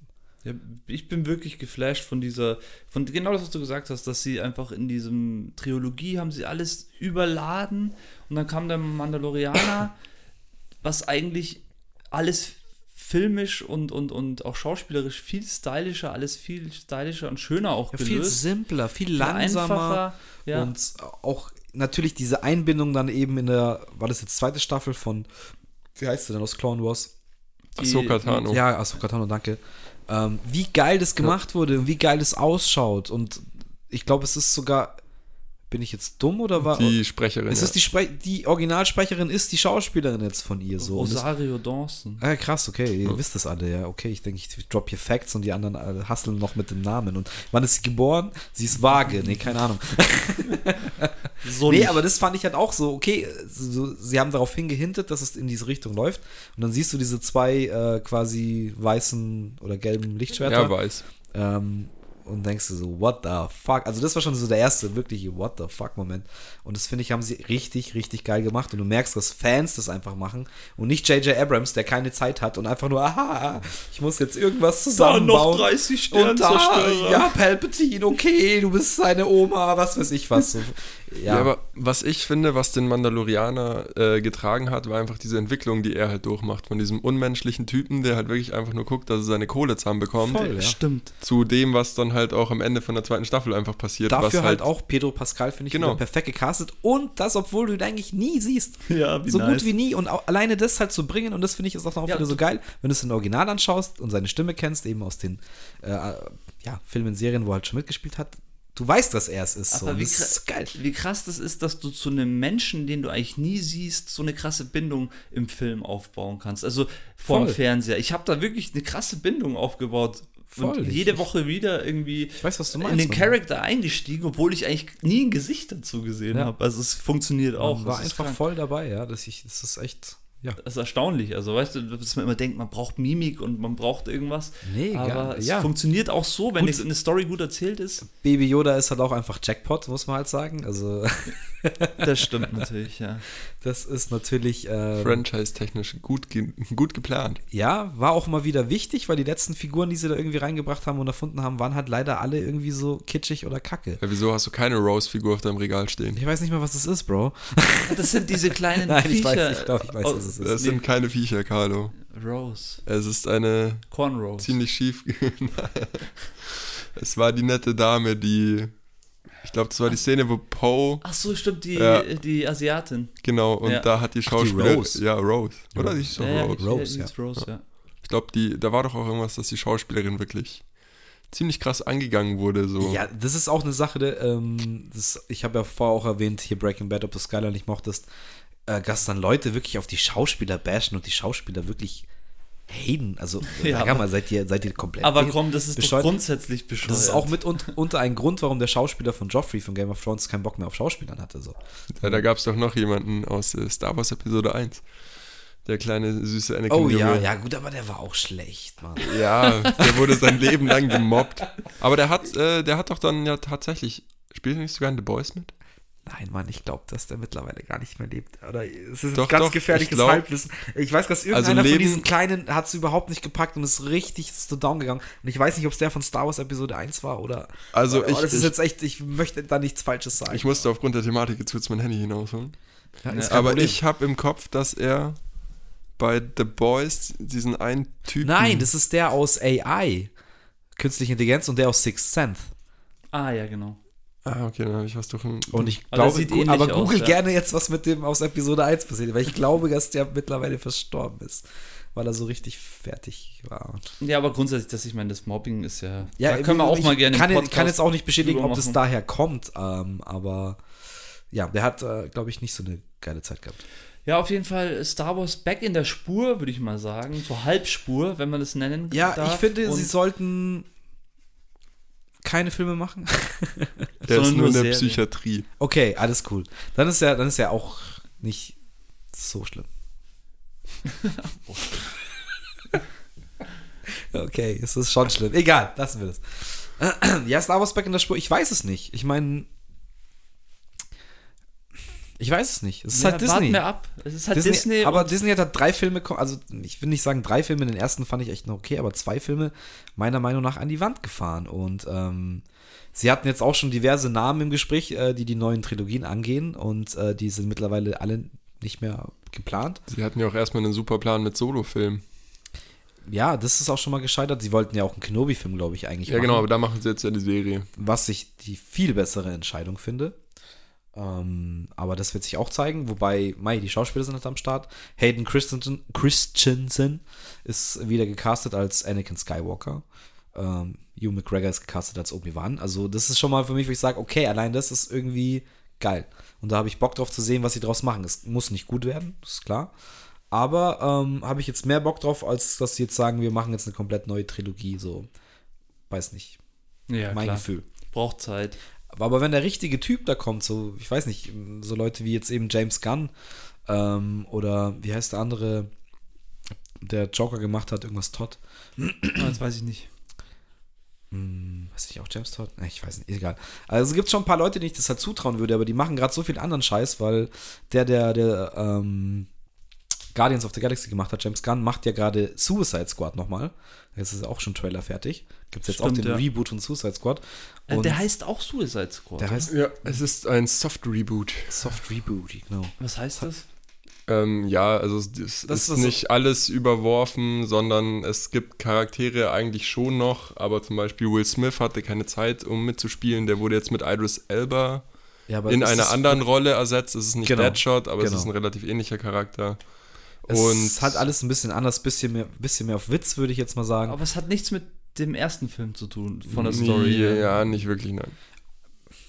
ja, ich bin wirklich geflasht von dieser, von genau das, was du gesagt hast, dass sie einfach in diesem Trilogie haben sie alles überladen und dann kam der Mandalorianer, was eigentlich alles filmisch und, und, und auch schauspielerisch viel stylischer, alles viel stylischer und schöner auch ja, gelöst. Viel simpler, viel, viel langsamer ja. und auch natürlich diese Einbindung dann eben in der, war das jetzt zweite Staffel von, wie heißt sie denn aus Clone Wars? Ahsoka Tano. Ja, Ahsoka Tano, danke. Ähm, wie geil das gemacht ja. wurde und wie geil das ausschaut und ich glaube, es ist sogar bin ich jetzt dumm oder war. Die Sprecherin. Es ist die, Spre die Originalsprecherin ist die Schauspielerin jetzt von ihr. So. Rosario Dawson. Ah, krass, okay. Ihr ja. wisst das alle, ja. Okay, ich denke, ich drop hier Facts und die anderen äh, hasseln noch mit dem Namen. Und wann ist sie geboren? Sie ist vage. Nee, keine Ahnung. so nee, nicht. aber das fand ich halt auch so, okay, so, sie haben darauf hingehintet, dass es in diese Richtung läuft. Und dann siehst du diese zwei äh, quasi weißen oder gelben Lichtschwerter. Ja, weiß. Ähm, und denkst du so, what the fuck? Also das war schon so der erste wirkliche what the fuck Moment. Und das finde ich, haben sie richtig, richtig geil gemacht. Und du merkst, dass Fans das einfach machen und nicht J.J. Abrams, der keine Zeit hat und einfach nur, aha, ich muss jetzt irgendwas zusammenbauen. Da noch 30 Sternzerstörer. Ja, Palpatine, okay, du bist seine Oma, was weiß ich was. So, ja. ja. aber was ich finde, was den Mandalorianer äh, getragen hat, war einfach diese Entwicklung, die er halt durchmacht. Von diesem unmenschlichen Typen, der halt wirklich einfach nur guckt, dass er seine Kohle zusammenbekommt. Voll, ja. Stimmt. Zu dem, was dann halt auch am Ende von der zweiten Staffel einfach passiert. Dafür halt, halt, auch Pedro Pascal, finde ich, genau. perfekt gecastet. Und das, obwohl du ihn eigentlich nie siehst. Ja, wie So nice. gut wie nie. Und auch, alleine das halt zu bringen, und das finde ich ist auch noch ja, wieder so geil, wenn du es in Original anschaust und seine Stimme kennst, eben aus den äh, ja, Filmen, Serien, wo er halt schon mitgespielt hat, du weißt, dass er es ist. Aber so. wie, krass, ist geil. wie krass das ist, dass du zu einem Menschen, den du eigentlich nie siehst, so eine krasse Bindung im Film aufbauen kannst. Also vom. Fernseher. Ich habe da wirklich eine krasse Bindung aufgebaut. Voll. Und jede Woche wieder irgendwie weiß, meinst, in den Charakter eingestiegen, obwohl ich eigentlich nie ein Gesicht dazu gesehen ja. habe. Also es funktioniert auch. Man war einfach voll dabei, ja. Ich, das ist echt ja. Das ist erstaunlich. Also, weißt du, dass man immer denkt, man braucht Mimik und man braucht irgendwas. Nee, aber gar, es ja. funktioniert auch so, wenn gut. eine Story gut erzählt ist. Baby Yoda ist halt auch einfach Jackpot, muss man halt sagen. Also. das stimmt natürlich, ja. Das ist natürlich. Ähm, Franchise-technisch gut, ge gut geplant. Ja, war auch mal wieder wichtig, weil die letzten Figuren, die sie da irgendwie reingebracht haben und erfunden haben, waren halt leider alle irgendwie so kitschig oder kacke. Ja, wieso hast du keine Rose-Figur auf deinem Regal stehen? Ich weiß nicht mal, was das ist, Bro. Das sind diese kleinen Nein, Viecher. Ich weiß, ich glaube, ich weiß, was es ist. Das sind keine Viecher, Carlo. Rose. Es ist eine Cornrose. ziemlich schief. es war die nette Dame, die ich glaube, das war die Szene, wo Poe. Ach so, stimmt, die, ja. die Asiatin. Genau, und ja. da hat die Schauspielerin. Rose. Ja, Rose. Oder? Die ist so ja, Rose. Rose, ja. Rose, ja. Ich glaube, da war doch auch irgendwas, dass die Schauspielerin wirklich ziemlich krass angegangen wurde. So. Ja, das ist auch eine Sache, ähm, das, ich habe ja vorher auch erwähnt, hier Breaking Bad, ob du Skyler nicht mochtest äh, dass dann Leute wirklich auf die Schauspieler bashen und die Schauspieler wirklich haten. Also, ja, sag mal, seid ihr, seid ihr komplett. Aber komm, das ist bescheuert. doch grundsätzlich bescheuert. Das ist auch mit unter ein Grund, warum der Schauspieler von Joffrey von Game of Thrones keinen Bock mehr auf Schauspielern hatte. So. Ja, da gab es doch noch jemanden aus äh, Star Wars Episode 1. Der kleine süße Anakin. Oh ja, ja, gut, aber der war auch schlecht, Mann. Ja, der wurde sein Leben lang gemobbt. Aber der hat, äh, der hat doch dann ja tatsächlich. Spielt er nicht sogar in The Boys mit? Nein, Mann, ich glaube, dass der mittlerweile gar nicht mehr lebt. Oder es ist doch, ein ganz doch, gefährliches ich glaub, Halbwissen. Ich weiß, dass irgendeiner also von diesen Kleinen hat es überhaupt nicht gepackt und ist richtig so down gegangen. Und ich weiß nicht, ob es der von Star Wars Episode 1 war oder. Also, ich. Das ist jetzt echt, ich möchte da nichts Falsches sagen. Ich musste aufgrund der Thematik jetzt kurz mein Handy hinausholen. Ja, aber Problem. ich habe im Kopf, dass er bei The Boys diesen einen Typen. Nein, das ist der aus AI. Künstliche Intelligenz und der aus Sixth Sense. Ah, ja, genau. Ah, okay, dann habe ich was durch. Und ich aber glaube, aber google aus, gerne ja. jetzt, was mit dem aus Episode 1 passiert, weil ich glaube, dass der mittlerweile verstorben ist, weil er so richtig fertig war. Ja, aber grundsätzlich, dass ich meine, das Mobbing ist ja. Ja, da können wir auch mal gerne. Kann, ich kann jetzt auch nicht bestätigen, ob das daher kommt, ähm, aber ja, der hat, äh, glaube ich, nicht so eine geile Zeit gehabt. Ja, auf jeden Fall Star Wars back in der Spur, würde ich mal sagen. So Halbspur, wenn man das nennen ja, darf. Ja, ich finde, Und sie sollten keine Filme machen. Der ist nur in der. Psychiatrie. Okay, alles cool. Dann ist ja, dann ist ja auch nicht so schlimm. okay, es ist schon schlimm. Egal, lassen wir das. ja, Star Wars Back in der Spur, ich weiß es nicht. Ich meine, ich weiß es nicht. Es ist ja, halt Disney. Wir ab. Es ist halt Disney, Disney aber Disney hat halt drei Filme, also ich will nicht sagen drei Filme, den ersten fand ich echt noch okay, aber zwei Filme meiner Meinung nach an die Wand gefahren. Und ähm, sie hatten jetzt auch schon diverse Namen im Gespräch, äh, die die neuen Trilogien angehen und äh, die sind mittlerweile alle nicht mehr geplant. Sie hatten ja auch erstmal einen super Plan mit Solo-Filmen. Ja, das ist auch schon mal gescheitert. Sie wollten ja auch einen Kenobi-Film, glaube ich, eigentlich ja, machen. Ja, genau, aber da machen sie jetzt ja die Serie. Was ich die viel bessere Entscheidung finde. Ähm, aber das wird sich auch zeigen, wobei, Mai, die Schauspieler sind halt am Start. Hayden Christensen, Christensen ist wieder gecastet als Anakin Skywalker. Ähm, Hugh McGregor ist gecastet als Obi-Wan. Also, das ist schon mal für mich, wo ich sage, okay, allein das ist irgendwie geil. Und da habe ich Bock drauf zu sehen, was sie draus machen. Es muss nicht gut werden, ist klar. Aber ähm, habe ich jetzt mehr Bock drauf, als dass sie jetzt sagen, wir machen jetzt eine komplett neue Trilogie. So, weiß nicht. Ja, mein klar. Gefühl. Braucht Zeit. Aber wenn der richtige Typ da kommt, so, ich weiß nicht, so Leute wie jetzt eben James Gunn ähm, oder wie heißt der andere, der Joker gemacht hat, irgendwas Todd. Ah, das weiß ich nicht. Hm, weiß ich auch James Todd? Ich weiß nicht, egal. Also es gibt schon ein paar Leute, denen ich das halt zutrauen würde, aber die machen gerade so viel anderen Scheiß, weil der, der, der, ähm, Guardians of the Galaxy gemacht hat, James Gunn, macht ja gerade Suicide Squad nochmal. Jetzt ist auch schon Trailer fertig. Gibt es jetzt Stimmt, auch den ja. Reboot von Suicide Squad. Äh, Und der heißt auch Suicide Squad. Der heißt, ja, es ist ein Soft Reboot. Soft Reboot, genau. Was heißt das? Ähm, ja, also es das ist, ist nicht so alles überworfen, sondern es gibt Charaktere eigentlich schon noch, aber zum Beispiel Will Smith hatte keine Zeit, um mitzuspielen. Der wurde jetzt mit Idris Elba ja, in einer anderen Rolle ersetzt. Es ist nicht genau, Deadshot, aber genau. es ist ein relativ ähnlicher Charakter. Es hat alles ein bisschen anders, bisschen mehr, bisschen mehr auf Witz, würde ich jetzt mal sagen. Aber es hat nichts mit dem ersten Film zu tun, von der Story. Ja, ja, nicht wirklich, nein.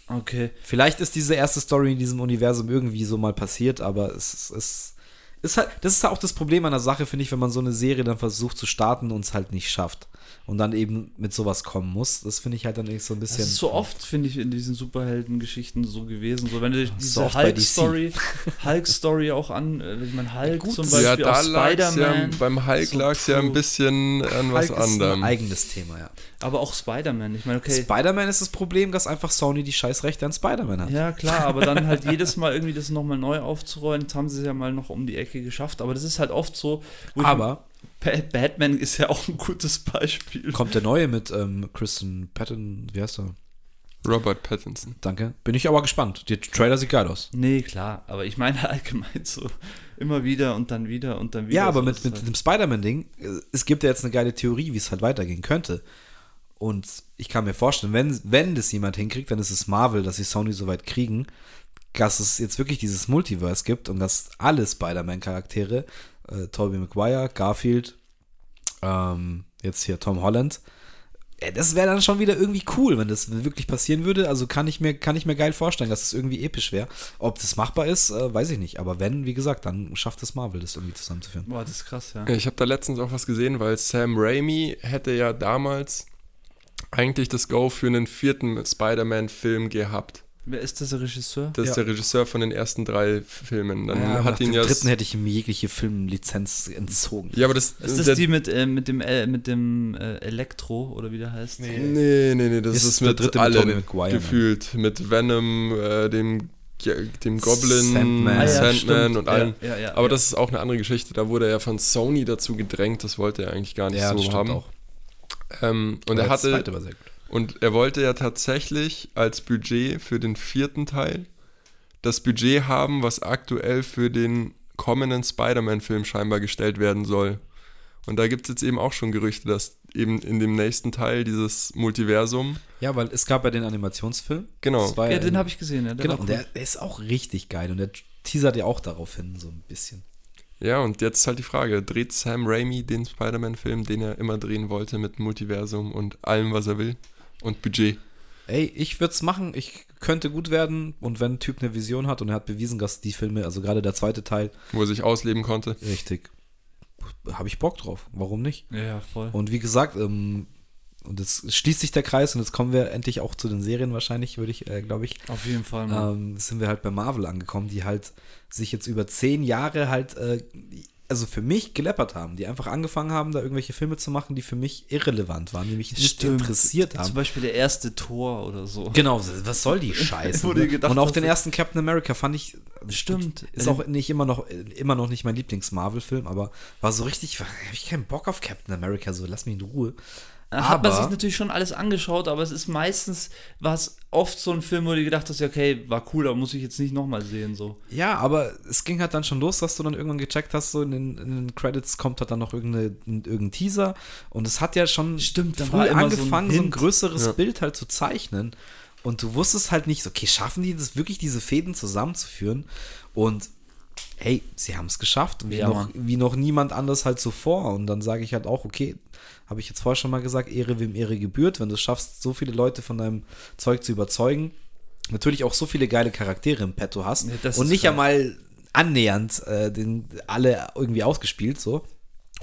Okay. Vielleicht ist diese erste Story in diesem Universum irgendwie so mal passiert, aber es ist, es ist halt, das ist halt auch das Problem an der Sache, finde ich, wenn man so eine Serie dann versucht zu starten und es halt nicht schafft. Und dann eben mit sowas kommen muss. Das finde ich halt dann irgendwie so ein bisschen. Das ist so oft, finde ich, in diesen Superhelden-Geschichten so gewesen. So, wenn du diese Hulk-Story Hulk-Story auch an, äh, ich meine, Hulk Gut, zum Beispiel, ja, da Spider-Man. Ja, beim Hulk so lag es ja ein bisschen an was Hulk anderem. Ist ein eigenes Thema, ja. Aber auch Spider-Man. Ich meine, okay. Spider-Man ist das Problem, dass einfach Sony die Scheißrechte an Spider-Man hat. Ja, klar, aber dann halt jedes Mal irgendwie das nochmal neu aufzurollen, das haben sie ja mal noch um die Ecke geschafft. Aber das ist halt oft so. aber. Batman ist ja auch ein gutes Beispiel. Kommt der neue mit ähm, Kristen Patton, wie heißt er? Robert Pattinson. Danke. Bin ich aber gespannt. Der Trailer sieht geil aus. Nee, klar. Aber ich meine allgemein so immer wieder und dann wieder und dann wieder. Ja, aber so mit, mit halt. dem Spider-Man-Ding, äh, es gibt ja jetzt eine geile Theorie, wie es halt weitergehen könnte. Und ich kann mir vorstellen, wenn, wenn das jemand hinkriegt, dann ist es Marvel, dass sie Sony so weit kriegen, dass es jetzt wirklich dieses Multiverse gibt und dass alle Spider-Man-Charaktere, äh, Tobey Maguire, Garfield, ähm, jetzt hier Tom Holland, äh, das wäre dann schon wieder irgendwie cool, wenn das wirklich passieren würde. Also kann ich mir, kann ich mir geil vorstellen, dass es das irgendwie episch wäre. Ob das machbar ist, äh, weiß ich nicht. Aber wenn, wie gesagt, dann schafft es Marvel, das irgendwie zusammenzuführen. Boah, das ist krass, ja. Ich habe da letztens auch was gesehen, weil Sam Raimi hätte ja damals eigentlich das Go für einen vierten Spider-Man-Film gehabt. Wer ist das der Regisseur? Das ist ja. der Regisseur von den ersten drei Filmen. Dann ja, hat ihn ja. dritten hätte ich ihm jegliche Filmlizenz entzogen. Ja, aber das ist das die mit, äh, mit dem, äh, mit dem äh, Elektro oder wie der heißt? Nee, nee, nee, nee das ist, ist mit allen mit gefühlt. Mit Venom, äh, dem dem Goblin, Sandman, ah, ja, Sandman und allen. Ja, ja, aber das ist auch eine andere Geschichte. Da wurde er von Sony dazu gedrängt. Das wollte er eigentlich gar nicht so haben. Auch. Ähm, und aber er hatte und er wollte ja tatsächlich als Budget für den vierten Teil das Budget haben, was aktuell für den kommenden Spider-Man-Film scheinbar gestellt werden soll. Und da gibt es jetzt eben auch schon Gerüchte, dass eben in dem nächsten Teil dieses Multiversum. Ja, weil es gab ja den Animationsfilm. Genau. ja, den habe ich gesehen. Ja, genau, und der, der, ist auch richtig geil und der teasert ja auch darauf hin, so ein bisschen. Ja, und jetzt ist halt die Frage: Dreht Sam Raimi den Spider-Man-Film, den er immer drehen wollte, mit Multiversum und allem, was er will? Und Budget. Ey, ich würde es machen. Ich könnte gut werden. Und wenn ein Typ eine Vision hat und er hat bewiesen, dass die Filme, also gerade der zweite Teil. Wo er sich ausleben konnte. Richtig. Habe ich Bock drauf. Warum nicht? Ja, voll. Und wie gesagt, ähm, und jetzt schließt sich der Kreis und jetzt kommen wir endlich auch zu den Serien wahrscheinlich, würde ich, äh, glaube ich. Auf jeden Fall. Ähm, sind wir halt bei Marvel angekommen, die halt sich jetzt über zehn Jahre halt äh, also für mich geleppert haben, die einfach angefangen haben, da irgendwelche Filme zu machen, die für mich irrelevant waren, die mich nicht Stimmt. interessiert haben. Zum Beispiel der erste Tor oder so. Genau, was soll die Scheiße? ne? gedacht, Und auch den ersten Captain America fand ich. Stimmt. Ist auch nicht immer noch, immer noch nicht mein Lieblings-Marvel-Film, aber war so richtig, habe ich keinen Bock auf Captain America, so lass mich in Ruhe. Hat man sich natürlich schon alles angeschaut, aber es ist meistens, war es oft so ein Film, wo du gedacht hast, okay, war cool, aber muss ich jetzt nicht nochmal sehen, so. Ja, aber es ging halt dann schon los, dass du dann irgendwann gecheckt hast, so in den, in den Credits kommt halt dann noch irgendeine, irgendein Teaser und es hat ja schon Stimmt, früh angefangen, so ein, so ein größeres ja. Bild halt zu zeichnen und du wusstest halt nicht, okay, schaffen die das wirklich, diese Fäden zusammenzuführen und hey, sie haben es geschafft, wie, ja, noch, wie noch niemand anders halt zuvor. Und dann sage ich halt auch, okay, habe ich jetzt vorher schon mal gesagt, Ehre wem Ehre gebührt, wenn du es schaffst, so viele Leute von deinem Zeug zu überzeugen, natürlich auch so viele geile Charaktere im Petto hast ja, und nicht einmal annähernd äh, den, alle irgendwie ausgespielt, so.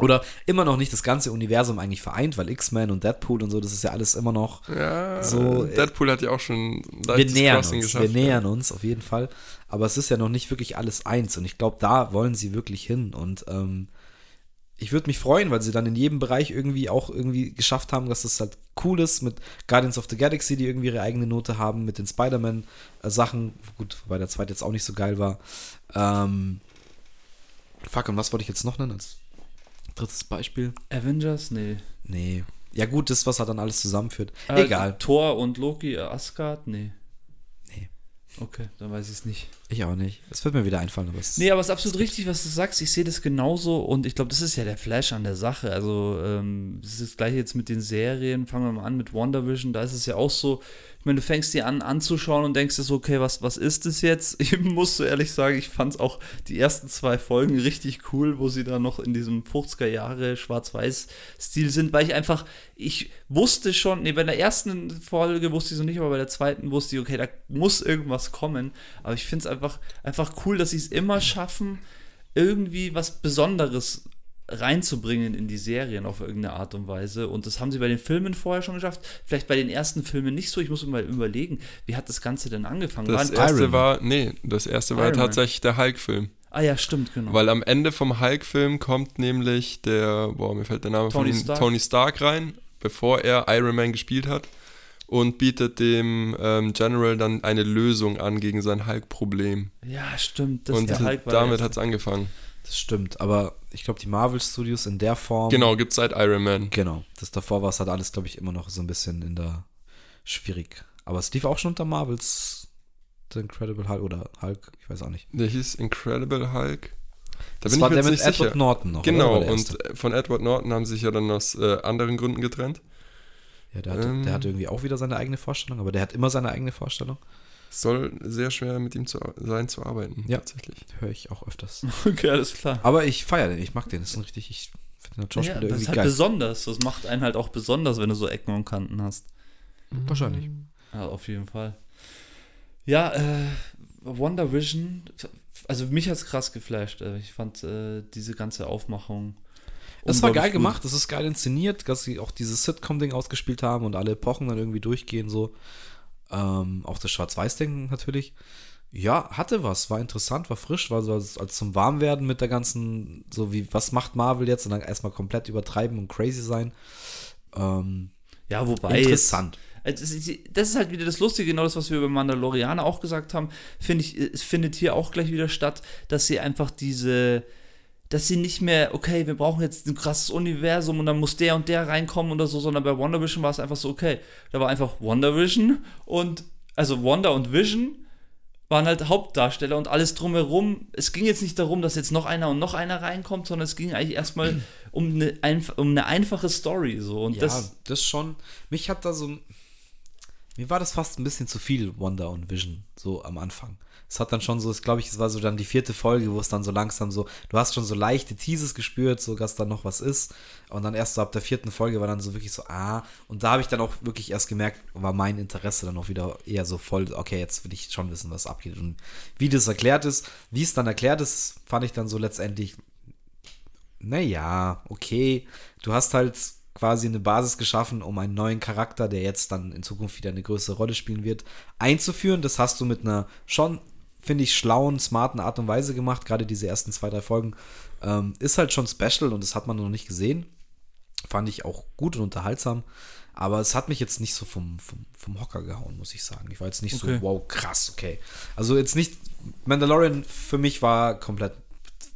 Oder immer noch nicht das ganze Universum eigentlich vereint, weil X-Men und Deadpool und so, das ist ja alles immer noch ja, so. Äh, Deadpool hat ja auch schon wir nähern uns, geschafft. Wir nähern uns auf jeden Fall. Aber es ist ja noch nicht wirklich alles eins. Und ich glaube, da wollen sie wirklich hin. Und ähm, ich würde mich freuen, weil sie dann in jedem Bereich irgendwie auch irgendwie geschafft haben, dass das halt cool ist mit Guardians of the Galaxy, die irgendwie ihre eigene Note haben, mit den Spider-Man-Sachen, gut, wobei der zweite jetzt auch nicht so geil war. Ähm, fuck, und was wollte ich jetzt noch nennen als drittes Beispiel? Avengers? Nee. Nee. Ja gut, das, was er dann alles zusammenführt. Äh, Egal. Thor und Loki, Asgard? Nee. Okay, dann weiß ich es nicht. Ich auch nicht. Es wird mir wieder einfallen. Aber es nee, aber es ist absolut richtig, was du sagst. Ich sehe das genauso und ich glaube, das ist ja der Flash an der Sache. Also, ähm, das ist das gleiche jetzt mit den Serien. Fangen wir mal an mit WandaVision. Da ist es ja auch so, meine, du fängst die an anzuschauen und denkst so, okay, was, was ist das jetzt? Ich muss so ehrlich sagen, ich fand es auch die ersten zwei Folgen richtig cool, wo sie da noch in diesem 50er Jahre Schwarz-Weiß-Stil sind, weil ich einfach, ich wusste schon, nee, bei der ersten Folge wusste ich so nicht, aber bei der zweiten wusste ich, okay, da muss irgendwas kommen. Aber ich finde es einfach, einfach cool, dass sie es immer schaffen, irgendwie was Besonderes reinzubringen in die Serien auf irgendeine Art und Weise. Und das haben sie bei den Filmen vorher schon geschafft. Vielleicht bei den ersten Filmen nicht so. Ich muss mir mal überlegen, wie hat das Ganze denn angefangen? Das war erste war, nee, das erste war tatsächlich der Hulk-Film. Ah ja, stimmt, genau. Weil am Ende vom Hulk-Film kommt nämlich der, boah, mir fällt der Name Tony von ihm, Stark. Tony Stark rein, bevor er Iron Man gespielt hat und bietet dem ähm, General dann eine Lösung an gegen sein Hulk-Problem. Ja, stimmt. und damit hat es angefangen. Das stimmt, aber ich glaube, die Marvel Studios in der Form. Genau, gibt es seit Iron Man. Genau. Das davor war es halt alles, glaube ich, immer noch so ein bisschen in der schwierig. Aber es lief auch schon unter Marvels The Incredible Hulk oder Hulk, ich weiß auch nicht. Der hieß Incredible Hulk. Da das bin war ich mir der mit Edward sicher. Norton noch. Genau, und von Edward Norton haben sie sich ja dann aus äh, anderen Gründen getrennt. Ja, der, ähm, der hat irgendwie auch wieder seine eigene Vorstellung, aber der hat immer seine eigene Vorstellung soll sehr schwer mit ihm zu, sein zu arbeiten. Ja, tatsächlich. Höre ich auch öfters. Okay, alles klar. Aber ich feiere den, ich mag den. Das ist ein richtig, ich finde den Schauspieler ja, das irgendwie ist halt geil. besonders. Das macht einen halt auch besonders, wenn du so Ecken und Kanten hast. Mhm. Wahrscheinlich. Ja, auf jeden Fall. Ja, äh, Wonder Vision, also mich hat es krass geflasht. Äh, ich fand äh, diese ganze Aufmachung. Es war geil gut. gemacht, es ist geil inszeniert, dass sie auch dieses Sitcom-Ding ausgespielt haben und alle Epochen dann irgendwie durchgehen so. Ähm, auch das Schwarz-Weiß-Ding natürlich. Ja, hatte was, war interessant, war frisch, war so als, als zum Warmwerden mit der ganzen, so wie, was macht Marvel jetzt und dann erstmal komplett übertreiben und crazy sein. Ähm, ja, wobei. Interessant. Jetzt, das ist halt wieder das Lustige, genau das, was wir über Mandalorianer auch gesagt haben, finde ich, es findet hier auch gleich wieder statt, dass sie einfach diese, dass sie nicht mehr, okay, wir brauchen jetzt ein krasses Universum und dann muss der und der reinkommen oder so, sondern bei Wonder Vision war es einfach so, okay, da war einfach Wonder Vision und, also Wonder und Vision waren halt Hauptdarsteller und alles drumherum. Es ging jetzt nicht darum, dass jetzt noch einer und noch einer reinkommt, sondern es ging eigentlich erstmal um eine, um eine einfache Story. So. Und ja, das, das schon. Mich hat da so. Mir war das fast ein bisschen zu viel Wonder und Vision, so am Anfang es hat dann schon so, glaube ich, es war so dann die vierte Folge, wo es dann so langsam so, du hast schon so leichte Teases gespürt, so dass da noch was ist. Und dann erst so ab der vierten Folge war dann so wirklich so, ah, und da habe ich dann auch wirklich erst gemerkt, war mein Interesse dann auch wieder eher so voll, okay, jetzt will ich schon wissen, was abgeht. Und wie das erklärt ist, wie es dann erklärt ist, fand ich dann so letztendlich, naja, okay, du hast halt quasi eine Basis geschaffen, um einen neuen Charakter, der jetzt dann in Zukunft wieder eine größere Rolle spielen wird, einzuführen. Das hast du mit einer schon finde ich, schlauen, smarten Art und Weise gemacht. Gerade diese ersten zwei, drei Folgen. Ähm, ist halt schon special und das hat man noch nicht gesehen. Fand ich auch gut und unterhaltsam. Aber es hat mich jetzt nicht so vom, vom, vom Hocker gehauen, muss ich sagen. Ich war jetzt nicht okay. so, wow, krass, okay. Also jetzt nicht, Mandalorian für mich war komplett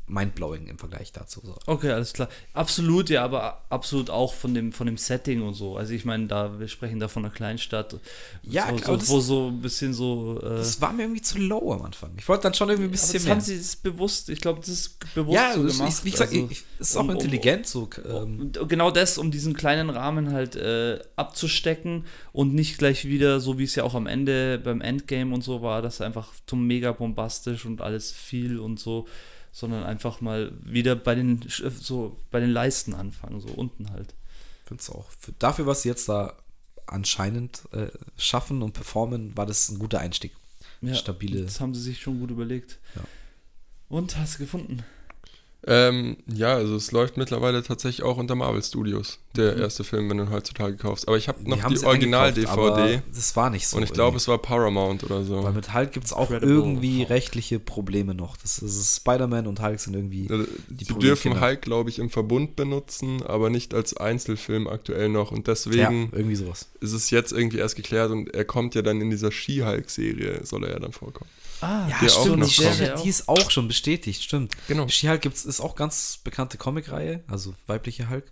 mindblowing im Vergleich dazu. So. Okay, alles klar. Absolut, ja, aber absolut auch von dem, von dem Setting und so. Also ich meine, da, wir sprechen da von einer Kleinstadt. Ja, so, klar, so, wo so ein bisschen so. Äh, das war mir irgendwie zu low am Anfang. Ich wollte dann schon irgendwie ein bisschen das mehr. haben sie das bewusst, ich glaube, das ist bewusst ja, so gemacht. Ist, wie gesagt, also, ist auch um, intelligent so. Ähm. Genau das, um diesen kleinen Rahmen halt äh, abzustecken und nicht gleich wieder, so wie es ja auch am Ende beim Endgame und so war, dass einfach zum mega bombastisch und alles viel und so sondern einfach mal wieder bei den, so bei den Leisten anfangen, so unten halt. Finde es auch. Für, dafür, was sie jetzt da anscheinend äh, schaffen und performen, war das ein guter Einstieg. Ja, Stabile. Das haben sie sich schon gut überlegt. Ja. Und hast du gefunden? Ähm, ja, also es läuft mittlerweile tatsächlich auch unter Marvel Studios, der mhm. erste Film, wenn du ihn heutzutage kaufst. Aber ich habe noch die, die Original-DVD. Das war nicht so. Und ich glaube, es war Paramount oder so. Weil mit Hulk gibt es auch Incredible irgendwie rechtliche Probleme noch. Das ist Spider-Man und Hulk sind irgendwie. Also, die Sie dürfen Hulk, glaube ich, im Verbund benutzen, aber nicht als Einzelfilm aktuell noch. Und deswegen ja, irgendwie sowas. ist es jetzt irgendwie erst geklärt und er kommt ja dann in dieser Ski-Hulk-Serie, soll er ja dann vorkommen. Ah, ja, stimmt, die, Serie, die ist auch schon bestätigt, stimmt. Genau. She-Hulk ist auch ganz bekannte Comicreihe, also weibliche Hulk.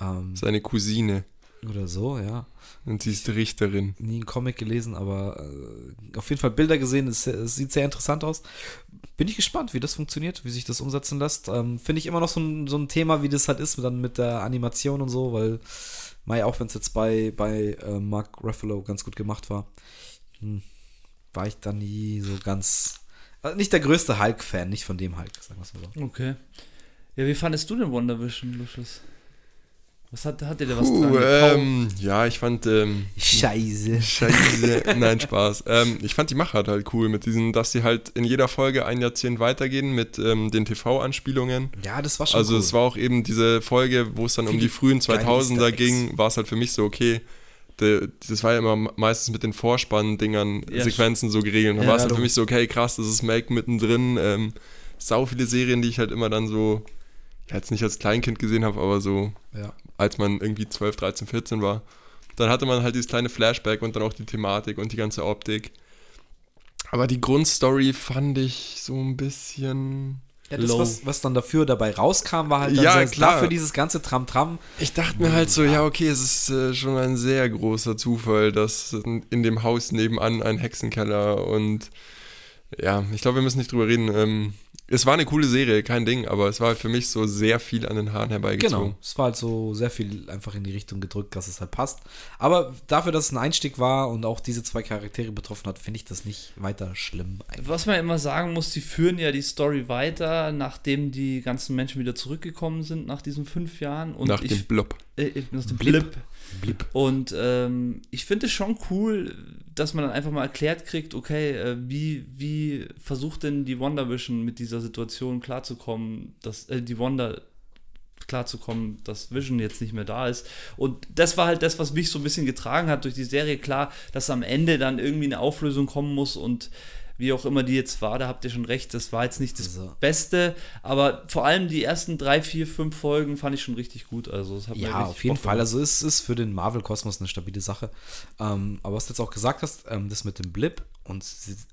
Ähm, Seine Cousine. Oder so, ja. Und sie ist die Richterin. Nie einen Comic gelesen, aber äh, auf jeden Fall Bilder gesehen. Es, es, sieht sehr interessant aus. Bin ich gespannt, wie das funktioniert, wie sich das umsetzen lässt. Ähm, Finde ich immer noch so ein, so ein Thema, wie das halt ist, dann mit der Animation und so, weil, Mai, auch wenn es jetzt bei, bei äh, Mark Ruffalo ganz gut gemacht war, hm, war ich da nie so ganz. Also nicht der größte Hulk-Fan, nicht von dem Hulk, sagen wir es mal so. Okay. Ja, wie fandest du denn Wonder Vision, Lucius? Was hat, hat dir da was Puh, dran ähm, Ja, ich fand. Ähm, Scheiße. Scheiße. Nein, Spaß. Ähm, ich fand die Machart halt cool mit diesen, dass sie halt in jeder Folge ein Jahrzehnt weitergehen mit ähm, den TV-Anspielungen. Ja, das war schon Also, cool. es war auch eben diese Folge, wo es dann um Viele die frühen geile 2000er Easter ging, war es halt für mich so, okay. Das war ja immer meistens mit den Vorspann-Dingern, Ja, Sequenzen so geregelt. Dann Ja, war es halt für mich so, okay, krass, das ist Make mittendrin. Ähm, sau viele Serien, die ich halt immer dann so, ja, jetzt nicht als Kleinkind gesehen habe, aber so ja. als man irgendwie 12, 13, 14 war. Dann hatte man halt dieses kleine Flashback und dann auch die Thematik und die ganze Optik. Aber die Grundstory fand ich so ein bisschen. Ja, das, was, was dann dafür dabei rauskam, war halt dann Ja, klar. dafür dieses ganze Tram-Tram. Ich dachte mir halt so, ja, okay, es ist äh, schon ein sehr großer Zufall, dass in, in dem Haus nebenan ein Hexenkeller und ja, ich glaube, wir müssen nicht drüber reden. Ähm, es war eine coole Serie, kein Ding, aber es war halt für mich so sehr viel an den Haaren herbeigezogen. Genau. Es war halt so sehr viel einfach in die Richtung gedrückt, dass es halt passt. Aber dafür, dass es ein Einstieg war und auch diese zwei Charaktere betroffen hat, finde ich das nicht weiter schlimm. Eigentlich. Was man immer sagen muss, die führen ja die Story weiter, nachdem die ganzen Menschen wieder zurückgekommen sind nach diesen fünf Jahren. Und Nach ich, dem Blob. äh, aus dem Blip. Blip. Blieb. Und ähm, ich finde es schon cool, dass man dann einfach mal erklärt kriegt, okay, äh, wie, wie versucht denn die Wonder Vision mit dieser Situation klarzukommen, dass äh, die Wonder klarzukommen, dass Vision jetzt nicht mehr da ist. Und das war halt das, was mich so ein bisschen getragen hat durch die Serie. Klar, dass am Ende dann irgendwie eine Auflösung kommen muss und wie auch immer die jetzt war, da habt ihr schon recht, das war jetzt nicht das Also- Beste, aber vor allem die ersten drei, vier, fünf Folgen fand ich schon richtig gut. Also Ja, auf jeden Bock Fall. gemacht. Also es ist für den Marvel-Kosmos eine stabile Sache. Ähm, aber was du jetzt auch gesagt hast, ähm, das mit dem Blip und